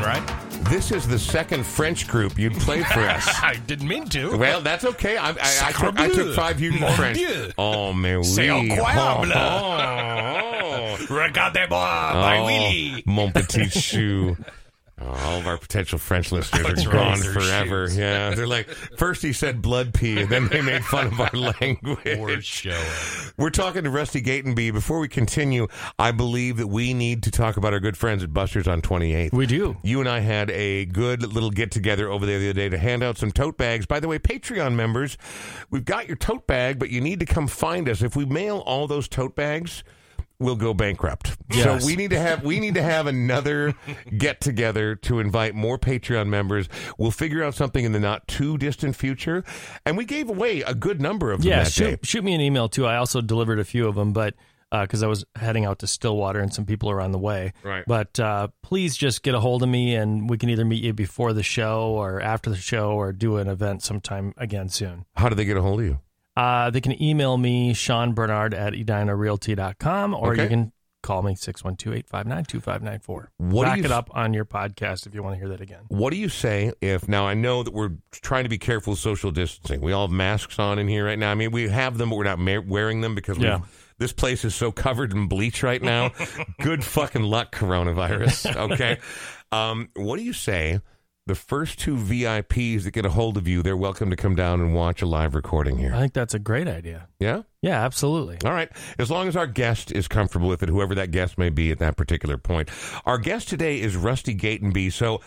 Fun, right? This is the second French group you'd played for us. I didn't mean to. Well, that's okay. I, I, I, took, I took five years in Mon French. Dieu. Oh, mais C'est oui. incroyable. Oh, oh. Regardez-moi, my Oh, Willy. Mon petit chou. Oh, all of our potential French listeners are gone forever. shoes. Yeah, they're like, first he said blood pee, and then they made fun of our language. Worst show. We're talking to Rusty Gatenby. Before we continue, I believe that we need to talk about our good friends at Buster's on 28th. We do. You and I had a good little get together over there the other day to hand out some tote bags. By the way, Patreon members, we've got your tote bag, but you need to come find us. If we mail all those tote bags, we'll go bankrupt. Yes. So we need to have we need to have another get together to invite more Patreon members. We'll figure out something in the not too distant future. And we gave away a good number of them Yeah, shoot, shoot me an email too. I also delivered a few of them, but because I was heading out to Stillwater and some people are on the way. Right. But uh, please just get a hold of me and we can either meet you before the show or after the show or do an event sometime again soon. How do they get a hold of you? Uh, they can email me, Sean Bernard at edinarealty.com, or Okay. you can call me 612-859-2594. What Back you it up on your podcast if you want to hear that again. What do you say if now I know that we're trying to be careful with social distancing. We all have masks on in here right now. I mean, we have them, but we're not ma- wearing them because Yeah. this place is so covered in bleach right now. Good fucking luck, coronavirus. Okay. um, what do you say? The first two VIPs that get a hold of you, they're welcome to come down and watch a live recording here. I think that's a great idea. Yeah? Yeah, absolutely. All right. As long as our guest is comfortable with it, whoever that guest may be at that particular point. Our guest today is Rusty Gatenby. So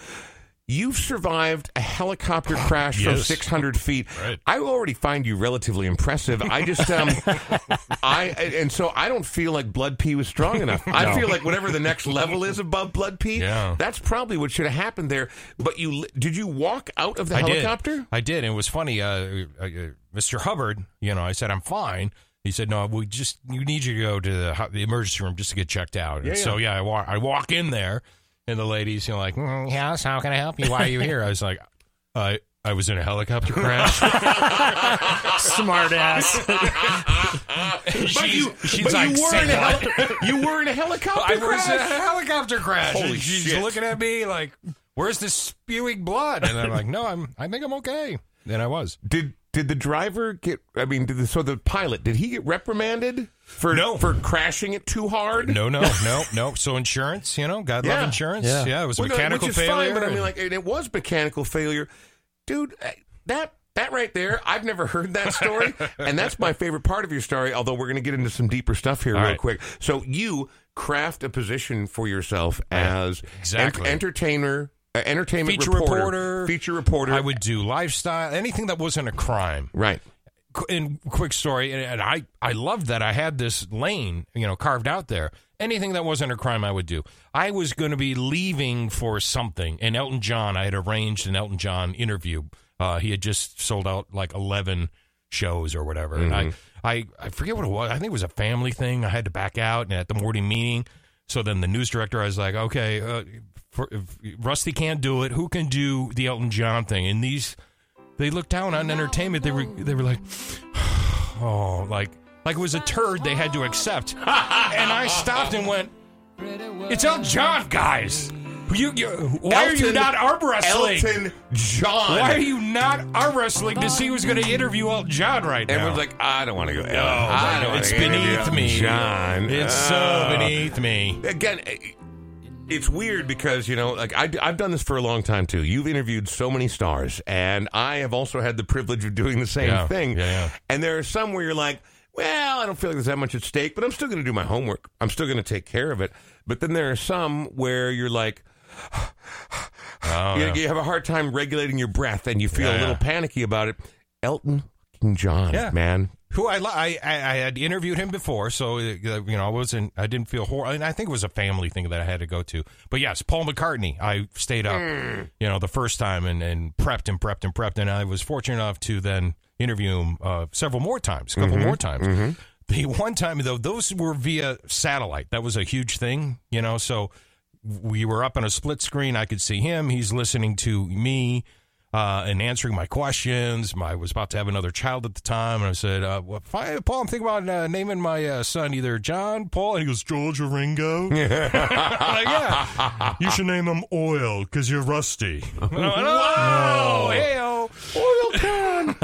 you've survived a helicopter crash from 600 feet. Right. I already find you relatively impressive. I just, um, I, and so I don't feel like blood pee was strong enough. I feel like whatever the next level is above blood pee, Yeah. that's probably what should have happened there. But you, did you walk out of the I helicopter? did. I did. It was funny. Uh, uh, uh, Mr. Hubbard, you know, I said, I'm fine. He said, no, we just, you need you to go to the, the emergency room just to get checked out. And Yeah, so, yeah, I, wa- I walk in there and the ladies, you know, like, mm, yes, how can I help you? Why are you here? I was like, I, I was in a helicopter crash. Smart ass. she's she's but like, you, were in a what?" heli- you were in a helicopter I was in a helicopter crash. Holy and she's shit. looking at me like, "Where's this spewing blood?" And I'm like, "No, I'm. I think I'm okay." And I was. Did did the driver get? I mean, did the, so the pilot did he get reprimanded for No. for crashing it too hard? No, no, no, no. So insurance, you know, God Yeah. love insurance. Yeah. Yeah, it was Well, mechanical which is failure. fine, but I mean, like, it was mechanical failure, dude. uh, That that right there, I've never heard that story, and that's my favorite part of your story. Although we're going to get into some deeper stuff here All real right. quick. So you craft a position for yourself as Exactly. ent- entertainer. Entertainment feature reporter, reporter, feature reporter. I would do lifestyle, anything that wasn't a crime. right. And quick story, and, I I loved that I had this lane, you know, carved out there. Anything that wasn't a crime, I would do. I was going to be leaving for something, and Elton John. I had arranged an Elton John interview. Uh, he had just sold out like eleven shows or whatever, and I, I I forget what it was. I think it was a family thing. I had to back out, and at the morning meeting, so then the news director, I was like, okay, uh, for, if Rusty can't do it. Who can do the Elton John thing? And these they looked down on entertainment. They were they were like, oh, like like it was a turd they had to accept. and I stopped and went, it's Elton John, guys. You, you why are you not arm wrestling? Elton John. Why are you not arm wrestling to see who's going to interview Elton John right now? Everyone's like, I don't want to go. Oh, I don't it's beneath me, John. It's so Oh. beneath me. again it's weird because you know like I, have done this for a long time too. You've interviewed so many stars and i have also had the privilege of doing the same Yeah, thing. Yeah, yeah. and there are some where you're like well i don't feel like there's that much at stake but i'm still going to do my homework. I'm still going to take care of it. But then there are some where you're like Oh, you, you have a hard time regulating your breath and you feel a little panicky about it. Elton john man who I, I I I had interviewed him before, so uh, you know I wasn't I didn't feel horrible. And I think it was a family thing that I had to go to. But yes, Paul McCartney, I stayed up, you know, the first time and, and prepped and prepped and prepped, and I was fortunate enough to then interview him uh, several more times, a couple more times. The one time though, those were via satellite. That was a huge thing, you know. So we were up on a split screen. I could see him. He's listening to me. Uh, and answering my questions. My, I was about to have another child at the time, and I said, uh, well, I- Paul, I'm thinking about uh, naming my uh, son either John, Paul, and he goes, George or Ringo. Like, yeah, you should name him Oil because you're rusty. And went, oh. Oil can.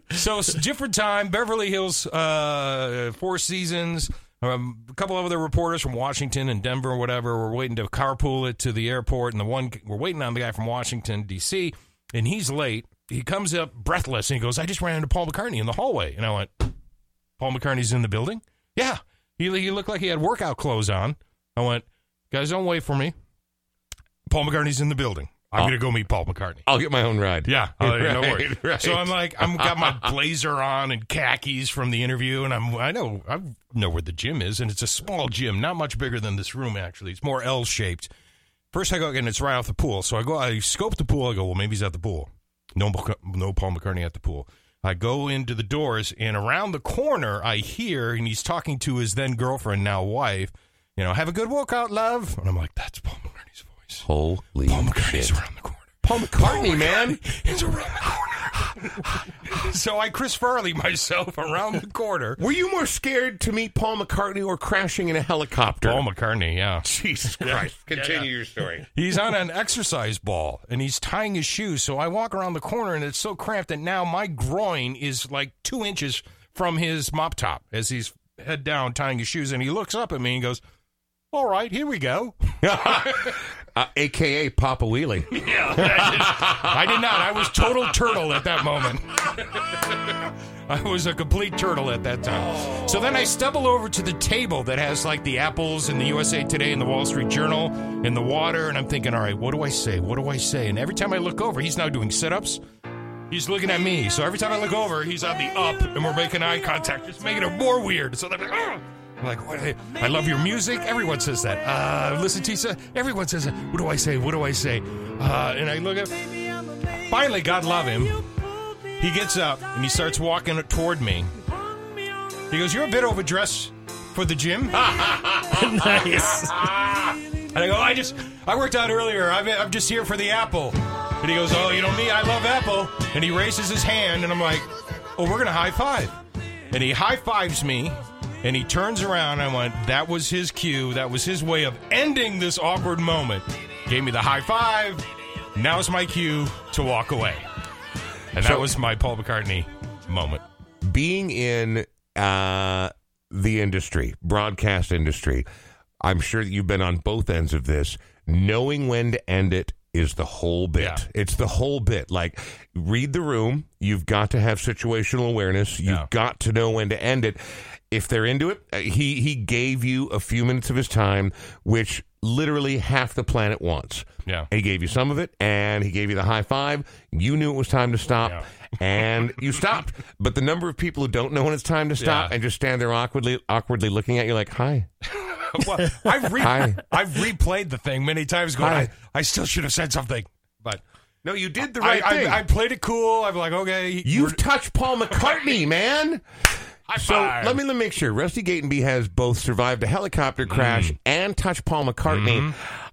So it's a different time. Beverly Hills, uh, Four Seasons. Um, a couple of other reporters from Washington and Denver, or whatever, were waiting to carpool it to the airport, and the one we're waiting on the guy from Washington D.C. and he's late. He comes up breathless and he goes, "I just ran into Paul McCartney in the hallway," and I went, "Paul McCartney's in the building?" Yeah, he he looked like he had workout clothes on. I went, "Guys, don't wait for me. Paul McCartney's in the building. I'm going to go meet Paul McCartney." I'll get my own ride. Yeah, uh, no worries. right. So I'm like, I'm got my blazer on and khakis from the interview, and I'm I know I know where the gym is, and it's a small gym, not much bigger than this room actually. It's more L shaped. First I go and it's right off the pool, so I go, I scope the pool. I go, well, maybe he's at the pool. No, no Paul McCartney at the pool. I go into the doors, and around the corner, I hear, and he's talking to his then girlfriend, now wife. You know, have a good workout, love. And I'm like, that's Paul McCartney's Holy Paul McCartney's shit. around the corner. Paul McCartney, man. It's around the corner. so I Chris Farley myself around the corner. Were you more scared to meet Paul McCartney or crashing in a helicopter? Paul McCartney, yeah. Jesus Christ. Continue your story. He's on an exercise ball and he's tying his shoes. So I walk around the corner and it's so cramped that now my groin is like two inches from his mop top as he's head down tying his shoes. And he looks up at me and goes, All right, here we go. Uh, AKA Papa Wheelie. Yeah, I did not. I was total turtle at that moment. I was a complete turtle at that time. So then I stumble over to the table that has like the apples and the USA Today and the Wall Street Journal and the water, and I'm thinking, all right, what do I say? What do I say? And every time I look over, he's now doing sit-ups. He's looking at me. So every time I look over, he's on the up, and we're making eye contact, just making it more weird. So they're like, "Ugh." I'm like, what? I love your music. Everyone says that. Uh, listen Tisa. Everyone says that. What do I say? What do I say? Uh, and I look at. Finally, God love him. He gets up and he starts walking toward me. He goes, "You're a bit overdressed for the gym." nice. And I go, I just, I worked out earlier. I'm, I'm just here for the apple. And he goes, Oh, you know me, I love apple. And he raises his hand, and I'm like, Oh, we're going to high five. And he high fives me, and he turns around. I went, That was his cue. That was his way of ending this awkward moment. Gave me the high five. Now's my cue to walk away. And that So- was my Paul McCartney moment. being in uh, the industry, broadcast industry, I'm sure that you've been on both ends of this. Knowing when to end it is the whole bit. Yeah. It's the whole bit. Like, read the room. You've got to have situational awareness. You've Yeah. got to know when to end it. If they're into it, uh, he he gave you a few minutes of his time, which literally half the planet wants. Yeah. He gave you some of it, and he gave you the high five. You knew it was time to stop, Yeah. and you stopped. But the number of people who don't know when it's time to stop Yeah. and just stand there awkwardly, awkwardly looking at you like, "Hi." well, I've, re- Hi. I've replayed the thing many times going. I, I still should have said something. But No, you did the I, right thing. I, I played it cool. I'm like, okay. You've touched Paul McCartney, man. High So five. let me let me make sure. Rusty Gatenby has both survived a helicopter crash Mm. and touched Paul McCartney. Mm-hmm.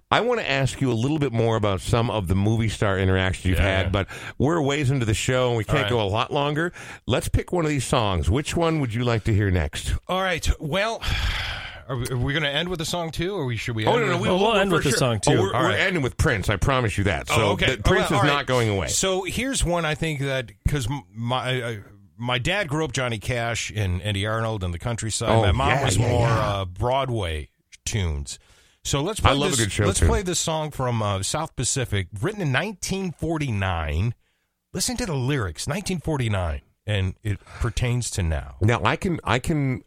I want to ask you a little bit more about some of the movie star interactions you've Yeah, had, yeah. but we're ways into the show and we can't right. go a lot longer. Let's pick one of these songs. Which one would you like to hear next? All right. Well, are we, we going to end with a song too, or we should we? Oh end no, no, with- we, Well, we'll end for with the sure. song, Oh, too. we're, All we're ending with Prince. I promise you that. So Oh, okay. the- Prince Well, is all not going away. So here's one I think that because my uh, my dad grew up Johnny Cash and Eddy Arnold and the countryside. Oh, my mom yeah, was yeah, more yeah. Uh, Broadway tunes. So let's I play love a this, good show Let's tune. play this song from uh, South Pacific, written in 1949. Listen to the lyrics, 1949, and it pertains to now. Now I can I can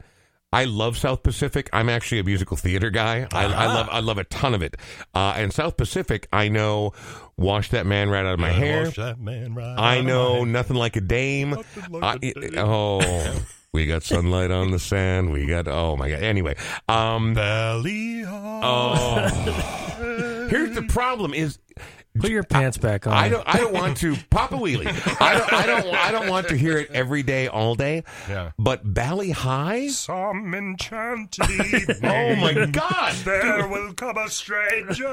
I love South Pacific. I'm actually a musical theater guy. I, I love I love a ton of it. Uh, and South Pacific, I know "Wash That Man Right Out of My Hair." Wash that man right out I of know my- nothing like a dame. Like I- a dame. oh, we got sunlight on the sand. We got oh my god. Anyway, um, Belly oh, here's the problem: is Put your pants back on. I don't. I don't want to Papa Wheelie. I don't. I don't. I don't want to hear it every day, all day. Yeah. But Bali Ha'i. Some enchanted. Oh my God! There will come a stranger.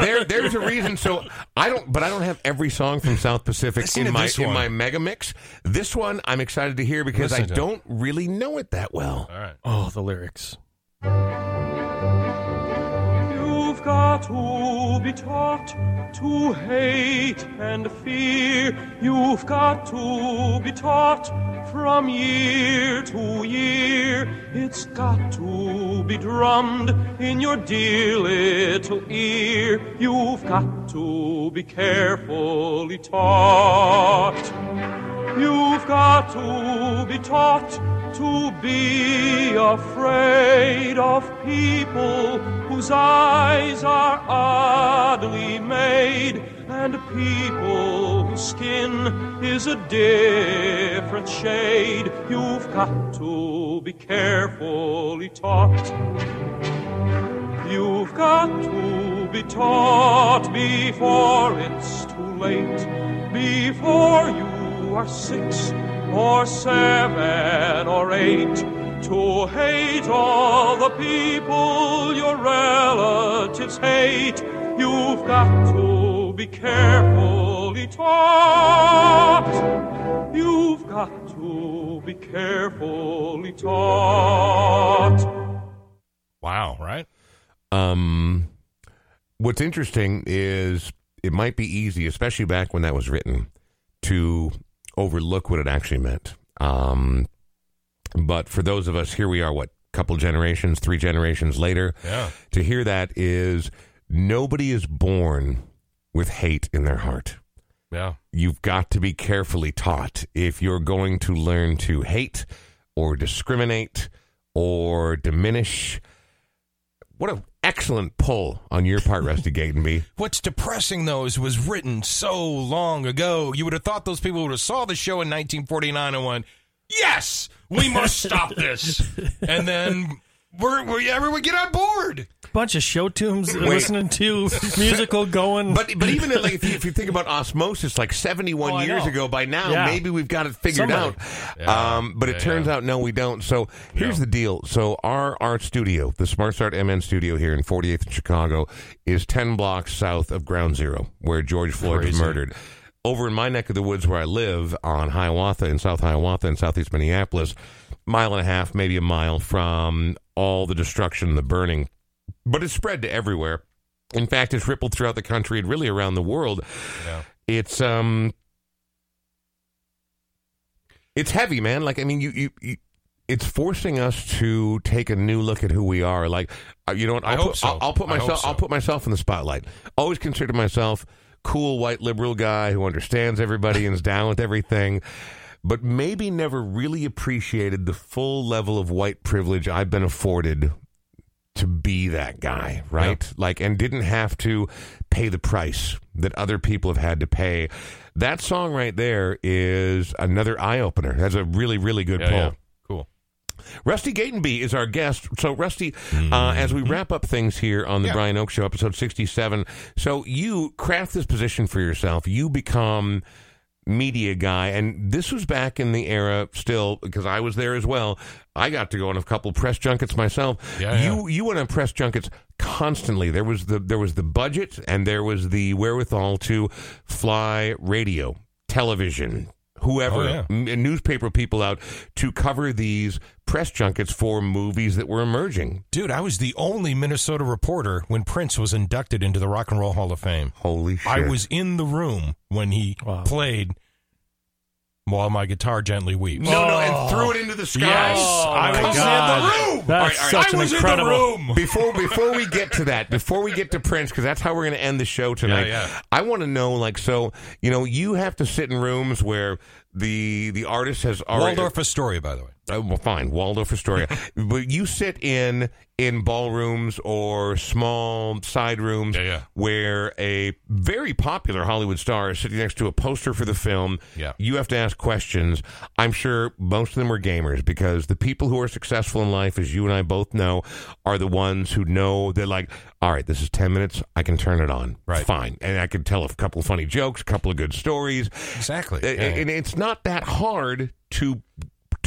There, there's a reason. So I don't, but I don't have every song from South Pacific Listen in my this in my mega mix. This one I'm excited to hear because Listen I don't really know it that well. All right. oh, the lyrics. Got to be taught to hate and fear. You've got to be taught from year to year. It's got to be drummed in your dear little ear. You've got to be carefully taught. You've got to be taught to be afraid of people whose eyes are oddly made and people whose skin is a different shade. You've got to be carefully taught. You've got to be taught before it's too late, before you are six or seven or eight, to hate all the people your relatives hate. You've got to be carefully taught. You've got to be carefully taught. Wow. Right. Um, what's interesting is it might be easy, especially back when that was written, to overlook what it actually meant. Um, but for those of us, here we are, what, couple generations, three generations later, Yeah. to hear that is nobody is born with hate in their heart. Yeah. You've got to be carefully taught if you're going to learn to hate or discriminate or diminish. What an excellent pull on your part, Rusty Gatenby. What's depressing though is it was written so long ago. You would have thought those people would have saw the show in 1949 and went, "Yes, we must stop this." and then we're, we everyone get on board. Bunch of show tunes listening to musical going. But but even like if you, if you think about osmosis, like seventy one Oh, years know. ago, by now Yeah. maybe we've got it figured Somebody. out. Yeah. Um, but it Yeah, turns yeah. out no, we don't. So here's Yeah. the deal. So our art studio, the Smart Start MN studio here in 48th in Chicago, is ten blocks south of Ground Zero, where George Floyd was murdered. Over in my neck of the woods where I live on Hiawatha in South Hiawatha in Southeast Minneapolis, mile and a half, maybe a mile from all the destruction, the burning, but it's spread to everywhere. In fact, it's rippled throughout the country and really around the world. Yeah. It's um, it's heavy, man. Like I mean, you you. you it's forcing us to take a new look at who we are. Like, uh, you know what? I I'll hope put, so. I'll, I'll put I myself. I'll put myself in the spotlight. Always considered myself cool white liberal guy who understands everybody and is down with everything, but maybe never really appreciated the full level of white privilege I've been afforded to be that guy, right? Like, and didn't have to pay the price that other people have had to pay. That song right there is another eye opener. That's a really, really good Yeah, pull. yeah. Cool. Rusty Gatenby is our guest. So, Rusty, uh, as we wrap up things here on the Yeah. Brian Oake Show, episode 67, so you craft this position for yourself. You become media guy. And this was back in the era still, because I was there as well. I got to go on a couple press junkets myself. Yeah, you you went on press junkets constantly. There was the there was the budget and there was the wherewithal to fly radio, television, whoever, Oh, yeah. m- newspaper people out to cover these press junkets for movies that were emerging. Dude, I was the only Minnesota reporter when Prince was inducted into the Rock and Roll Hall of Fame. Holy shit! I was in the room when he Wow. played While My Guitar Gently Weeps. no, no, and oh. threw it into the sky. Yes, Oh, oh I was God. in the room. That's All right, all right. such I an was incredible. in the room. before before we get to that, before we get to Prince, because that's how we're going to end the show tonight. Yeah, yeah. I want to know, like, so you know, you have to sit in rooms where the the artist has already. Waldorf Astoria, by the way. Uh, well, fine, Waldorf Astoria. but you sit in in ballrooms or small side rooms Yeah, yeah. where a very popular Hollywood star is sitting next to a poster for the film. Yeah. You have to ask questions. I'm sure most of them were gamers because the people who are successful in life, as you and I both know, are the ones who know that, like, all right, this is 10 minutes. I can turn it on. Right. Fine. And I can tell a couple of funny jokes, a couple of good stories. Exactly. A- And it's not that hard to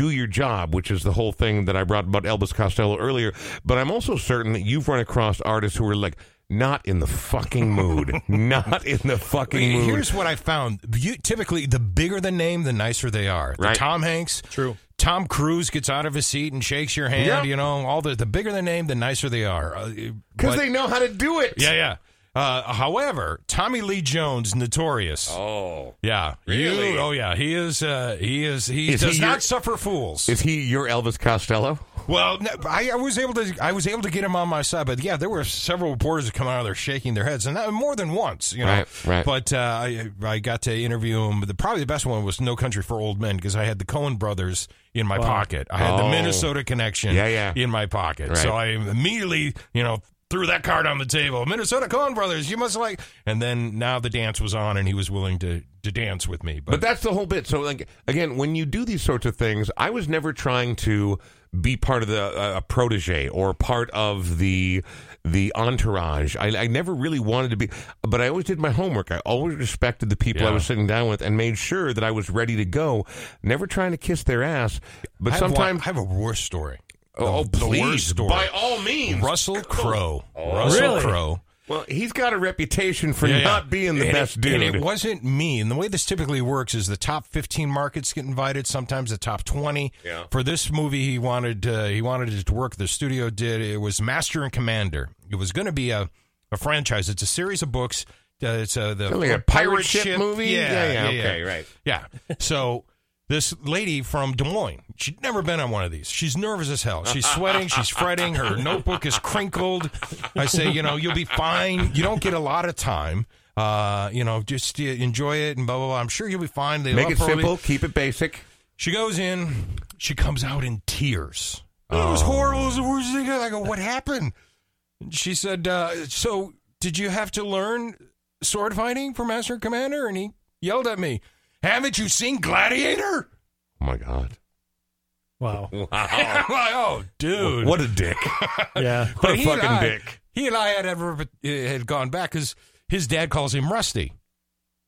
do your job, which is the whole thing that I brought about Elvis Costello earlier. But I'm also certain that you've run across artists who are like, not in the fucking mood. not in the fucking mood. Here's what I found. You, typically, the bigger the name, the nicer they are. The Right. Tom Hanks. True. Tom Cruise gets out of his seat and shakes your hand. Yep. You know, all the the bigger the name, the nicer they are. Uh, Because but- they know how to do it. Yeah, yeah. Uh, however, Tommy Lee Jones, notorious. Oh. Yeah, Really? You, oh yeah, he is. Uh, he is. He Is does he not your- suffer fools. Is he your Elvis Costello? Well, no, I, I was able to. I was able to get him on my side, but yeah, there were several reporters that come out of there shaking their heads, and that, more than once, you know. Right, right. But uh, I, I got to interview him. The, probably the best one was No Country for Old Men because I had the Coen brothers in my pocket. I had the Oh. Minnesota connection, Yeah, yeah. in my pocket. Right. So I immediately, you know. Threw that card on the table. Minnesota Coen brothers, you must like. And then now the dance was on, and he was willing to to dance with me. But, But that's the whole bit. So, like, again, when you do these sorts of things, I was never trying to be part of the uh, a protege or part of the the entourage. I, I never really wanted to be, but I always did my homework. I always respected the people I was sitting down with and made sure that I was ready to go. Never trying to kiss their ass, but I have one- sometimes. I have a worse story. Oh, The- the please, worst story. by all means, Russell Crowe. Russell Really? Crowe. Well, he's got a reputation for Yeah, yeah. not being the And best it, dude. And it wasn't me. And the way this typically works is the top 15 markets get invited, sometimes the top 20. Yeah. For this movie, he wanted uh, he wanted it to work. The studio did. It was Master and Commander. It was going to be a, a franchise. It's a series of books. Uh, it's uh, the Like a pirate ship movie? Yeah, Yeah, yeah, yeah, okay, right. Yeah. So this lady from Des Moines, she'd never been on one of these. She's nervous as hell. She's sweating. She's fretting. Her notebook is crinkled. I say, you know, you'll be fine. You don't get a lot of time. Uh, you know, just uh, enjoy it and blah blah blah. I'm sure you'll be fine. They Make love it her. simple, keep it basic. She goes in. She comes out in tears. Oh. It was horrible. It was the worst thing. I go, what happened? She said, uh, so did you have to learn sword fighting for Master Commander? And he yelled at me, haven't you seen Gladiator? Oh my god! Wow. I'm oh, dude. What a dick! Yeah. What But a fucking I- dick! He and I had ever uh, had gone back because his dad calls him Rusty.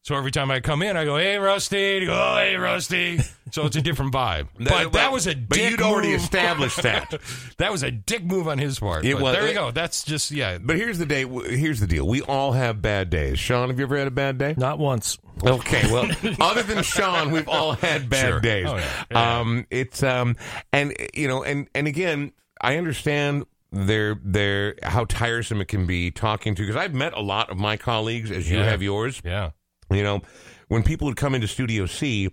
So every time I come in, I go, "Hey, Rusty!" Go, "Oh, hey, Rusty!" So it's a different vibe. But that was a But dick you'd already move. established that. that was a dick move on his part. It But was- There you go. That's just yeah. But here's the day. Here's the deal. We all have bad days. Sean, have you ever had a bad day? Not once. Okay, well, other than Sean, we've all had bad Sure. days. Oh, yeah. Yeah. Um, it's um, and you know, and and again, I understand their their how tiresome it can be talking to because I've met a lot of my colleagues as you Yeah. have yours. Yeah. You know, when people would come into Studio C,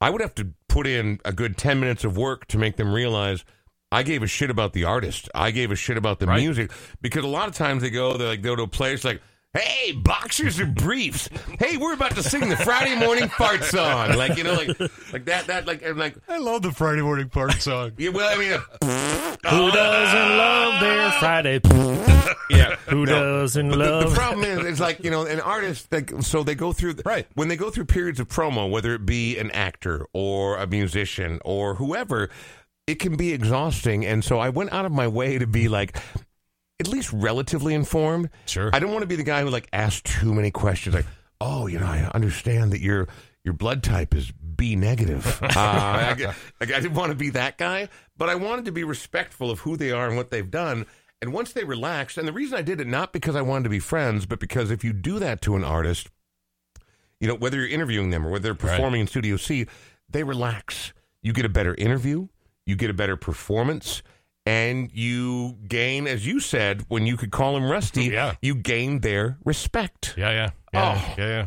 I would have to put in a good 10 minutes of work to make them realize I gave a shit about the artist. I gave a shit about the Right. music because a lot of times they go, they like go to a place like, Hey, boxers and briefs. Hey, we're about to sing the Friday morning fart song. Like, you know, like, like that, that, like, and like, I love the Friday morning part song. yeah, well, I mean, uh, Who doesn't love their Friday? yeah. Who doesn't But the, love? the problem is, it's like you know, an artist. Like, so they go through the, Right. when they go through periods of promo, whether it be an actor or a musician or whoever, it can be exhausting. And so I went out of my way to be like. At least relatively informed. Sure. I don't want to be the guy who like asks too many questions. Like, oh, you know, I understand that your your blood type is B negative. uh, I, like, I didn't want to be that guy, but I wanted to be respectful of who they are and what they've done. And once they relaxed, and the reason I did it not because I wanted to be friends, but because if you do that to an artist, you know, whether you're interviewing them or whether they're performing in Studio C, they relax. You get a better interview, you get a better performance, and you gain, as you said, when you could call him Rusty, Yeah. you gain their respect. Yeah, yeah, yeah, Oh. yeah, yeah.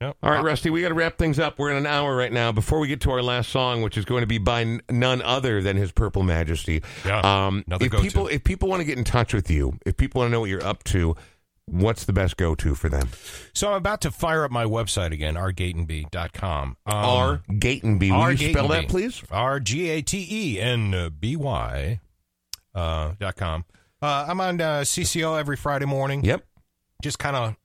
Yep. All right, Rusty, we got to wrap things up. We're in an hour right now. Before we get to our last song, which is going to be by n- none other than His Purple Majesty. Yeah, Um, if go-to. people if people want to get in touch with you, if people want to know what you're up to, what's the best go to for them? So I'm about to fire up my website again, rgatenby.com. Um, R Gatenby. Will R. you spell that, please? R G A T E N B Y uh, dot com. Uh, I'm on uh, CCO every Friday morning. Yep. Just kind of,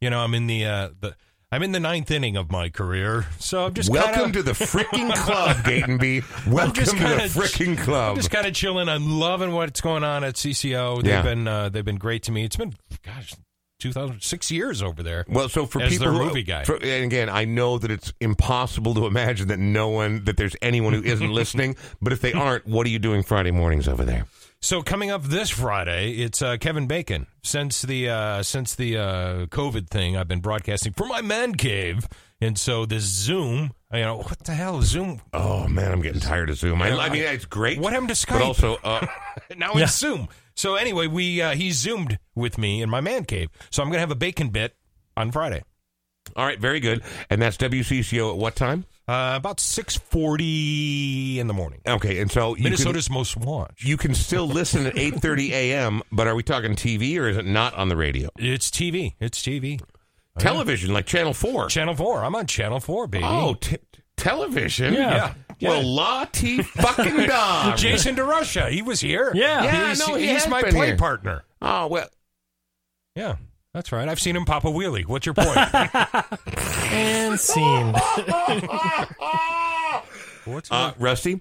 you know, I'm in the uh, the. I'm in the ninth inning of my career, so I'm just Welcome kinda, to the freaking club, Gatenby. Welcome to kinda- the freaking club. I'm just kind of chilling. I'm loving what's going on at CCO. They've Yeah. been uh, they've been great to me. It's been gosh, 2006 years over there. Well, so for people, who- movie guy. for- and again, I know that it's impossible to imagine that no one, that there's anyone who isn't listening. But if they aren't, what are you doing Friday mornings over there? So coming up this Friday, it's uh, Kevin Bacon. Since the uh, since the uh, COVID thing, I've been broadcasting from my man cave, and so this Zoom. You know what the hell Zoom? Oh man, I'm getting tired of Zoom. I, I mean, it's great. What happened to But also, uh, now it's Zoom. So anyway, we uh, he zoomed with me in my man cave. So I'm gonna have a bacon bit on Friday. all right, very good. And that's WCCO at what time? Uh, about six forty in the morning. Okay, and so you can, Minnesota's most watched. you can still listen at 8:30 a.m. But are we talking TV or is it not on the radio? It's TV. It's TV. Television, like Channel Four. Channel four. I'm on Channel four, baby. Oh, t- television. Yeah. Well, la t fucking dog. Jason DeRusha. He was here. Yeah. Yeah, he's, no, he he's my play here. partner. Oh well. Yeah, that's right. I've seen him pop a wheelie. What's your point? And scene. What's Uh, Rusty,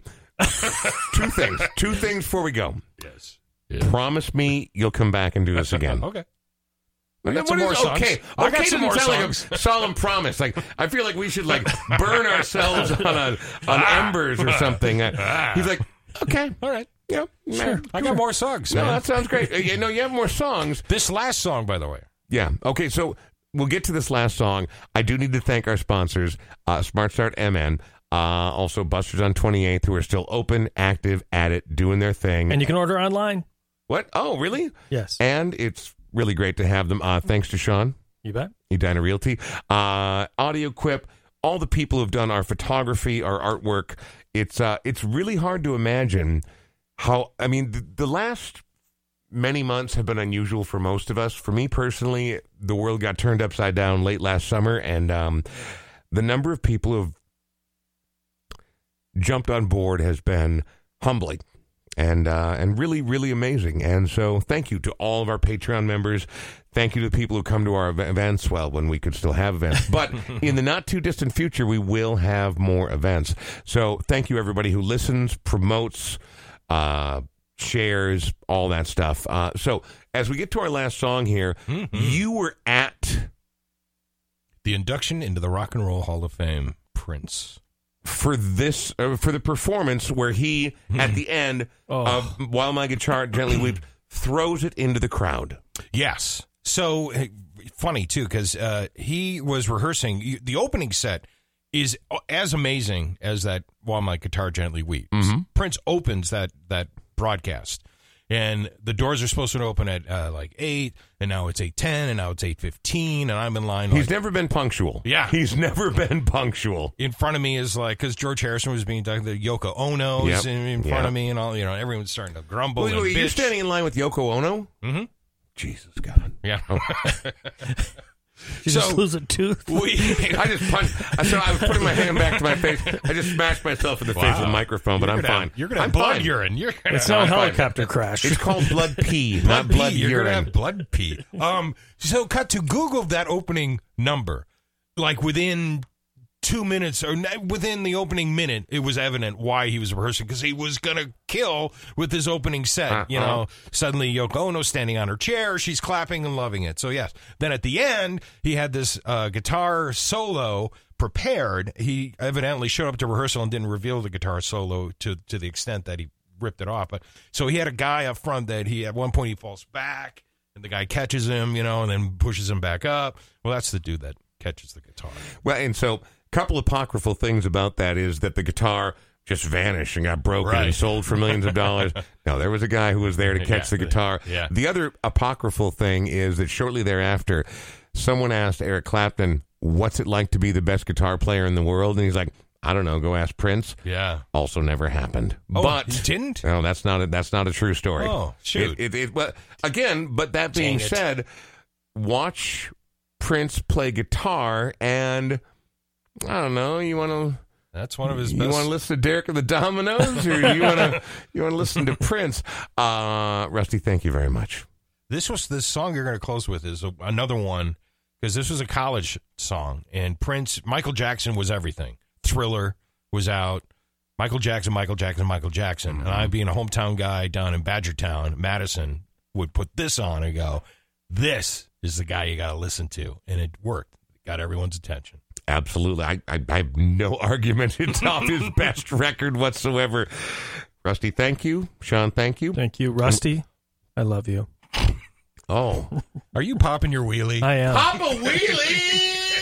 two things. Two things before we go. yes. Promise me you'll come back and do this again. Okay. And then got some what more songs. Okay, I got okay some doesn't more sound songs. like a solemn promise. Like I feel like we should like burn ourselves on a, on Ah. embers or something. Uh, he's like, okay, All right. yeah, Sure. I got more songs. No, man. that sounds great. Uh, You know, you have more songs. This last song, by the way. Yeah. Okay. So we'll get to this last song. I do need to thank our sponsors, uh, Smart Start MN. Uh, also, Busters on 28th, who are still open, active, at it, doing their thing. And you can order online. what? Oh, really? Yes. And it's really great to have them. Uh, thanks to Sean, You bet. Edina Realty, uh, Audio Quip, all the people who've done our photography, our artwork. It's uh, it's really hard to imagine how. I mean, the, the last many months have been unusual for most of us. For me personally, the world got turned upside down late last summer, and um, the number of people who've jumped on board has been humbling and uh, and really really amazing. And so, thank you to all of our Patreon members. Thank you to the people who come to our events. Well, when we could still have events, but in the not too distant future, we will have more events. So, thank you everybody who listens, promotes. Uh, shares all that stuff uh, so as we get to our last song here you were at The induction into the Rock and Roll Hall of Fame, Prince. for this uh, for the performance where he at the end of while my guitar gently weeps throws it into the crowd Yes. So funny too, because uh, he was rehearsing. The opening set is as amazing as that "While My Guitar Gently Weeps." Prince opens that that broadcast, and the doors are supposed to open at uh, like eight, and now it's eight ten, and now it's eight fifteen, and I'm in line. he's like, never been punctual Yeah. he's never been punctual in front of me is like because George Harrison was being done. The Yoko Ono is Yep. in, in front Yeah. of me, and all you know, everyone's starting to grumble. wait, wait, you're standing in line with Yoko Ono Mm-hmm. Jesus God Yeah. You So- just lose a tooth. we, I just punched. I so I was putting my hand back to my face. I just smashed myself in the face with a Wow. microphone, but You're I'm gonna fine. Have, you're gonna have I'm blood fine. urine. You're gonna It's have no I'm fine. helicopter crash. It's called blood pee, not blood blood pee. You're urine. gonna have blood pee. Um. So, cut to Google that opening number. Like within two minutes, or within the opening minute, it was evident why he was rehearsing because he was gonna kill with his opening set. You Uh-huh. know, suddenly Yoko Ono standing on her chair, she's clapping and loving it. So yes. Then at the end, he had this uh, guitar solo prepared. He evidently showed up to rehearsal and didn't reveal the guitar solo to to the extent that he ripped it off. But so he had a guy up front that he at one point he falls back and the guy catches him, you know, and then pushes him back up. Well, that's the dude that catches the guitar. Well, and so couple apocryphal things about that is that the guitar just vanished and got broken and sold for millions of dollars. no, there was a guy who was there to catch Yeah, the guitar. yeah. The other apocryphal thing is that shortly thereafter, someone asked Eric Clapton, "What's it like to be the best guitar player in the world?" And he's like, "I don't know. Go ask Prince." Yeah. Also, never happened. Oh, but he didn't? No, that's not a, that's not a true story. Oh, shoot. It, it, it, well, again, but that being said, watch Prince play guitar, and I don't know. You want to That's one of his you best. want to listen to Derek of the Dominos, or you want to you want to listen to Prince? Uh, Rusty, thank you very much. This was the song you're going to close with is a, another one because this was a college song, and Prince, Michael Jackson was everything. Thriller was out. Michael Jackson, Michael Jackson, Michael Jackson. And I, being a hometown guy down in Badgertown, Madison, would put this on and go, "This is the guy you got to listen to," and it worked. Got everyone's attention. Absolutely. I, I, I have no argument. It's off his best record whatsoever. Rusty, thank you. Sean, thank you. Thank you, Rusty. I love you. Oh. Are you popping your wheelie? I am. Pop a wheelie!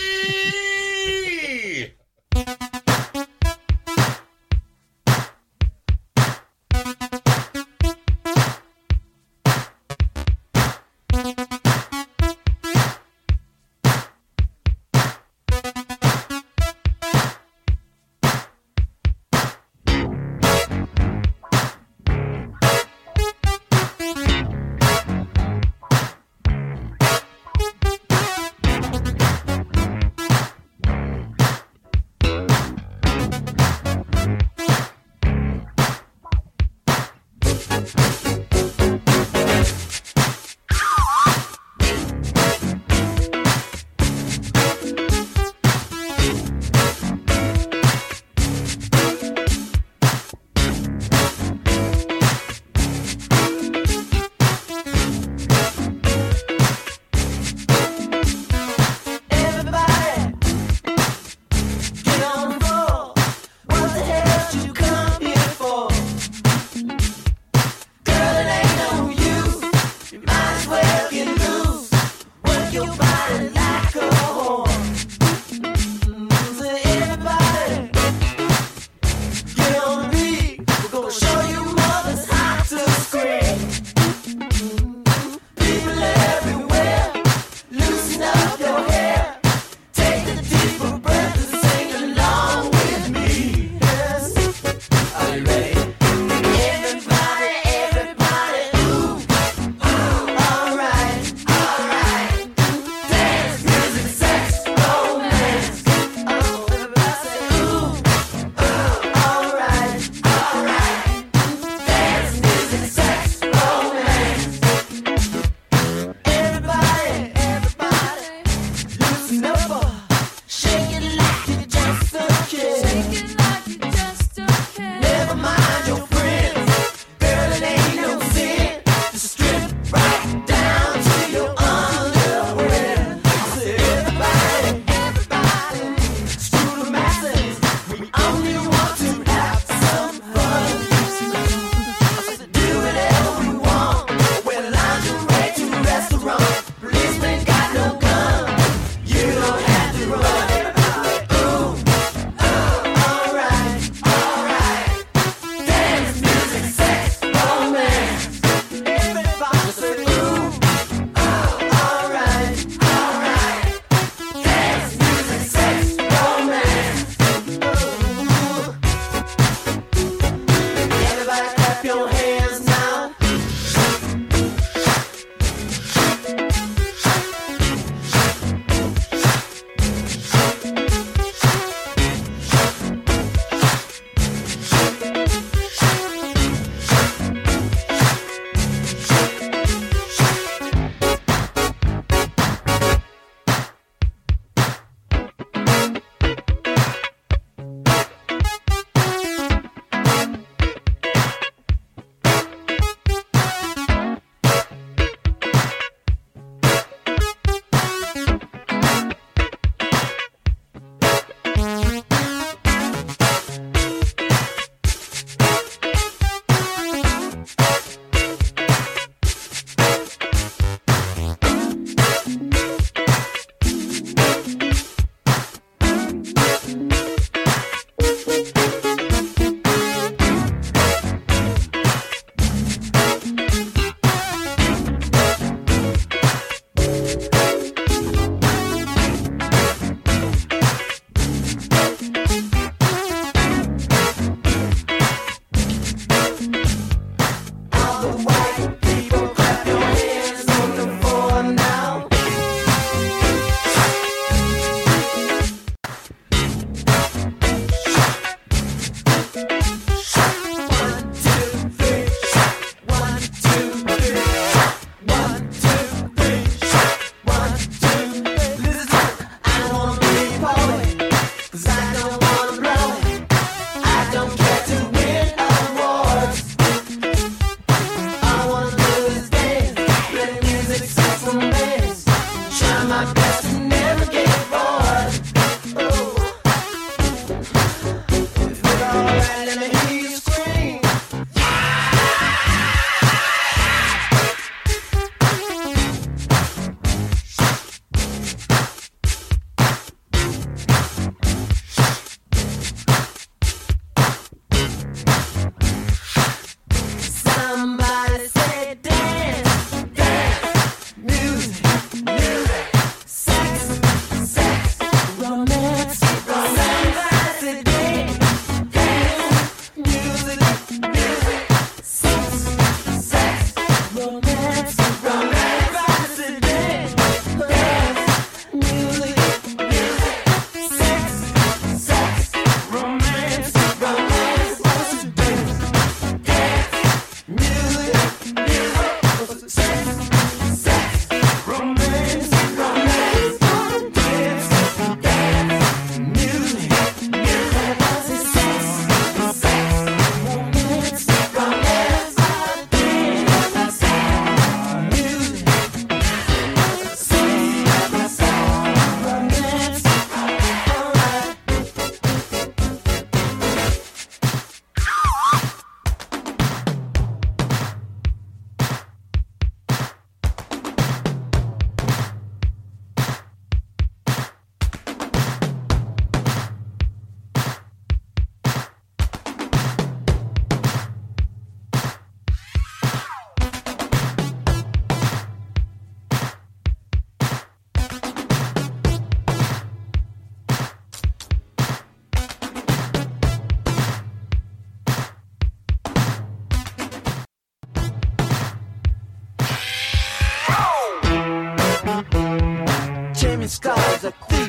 A thief.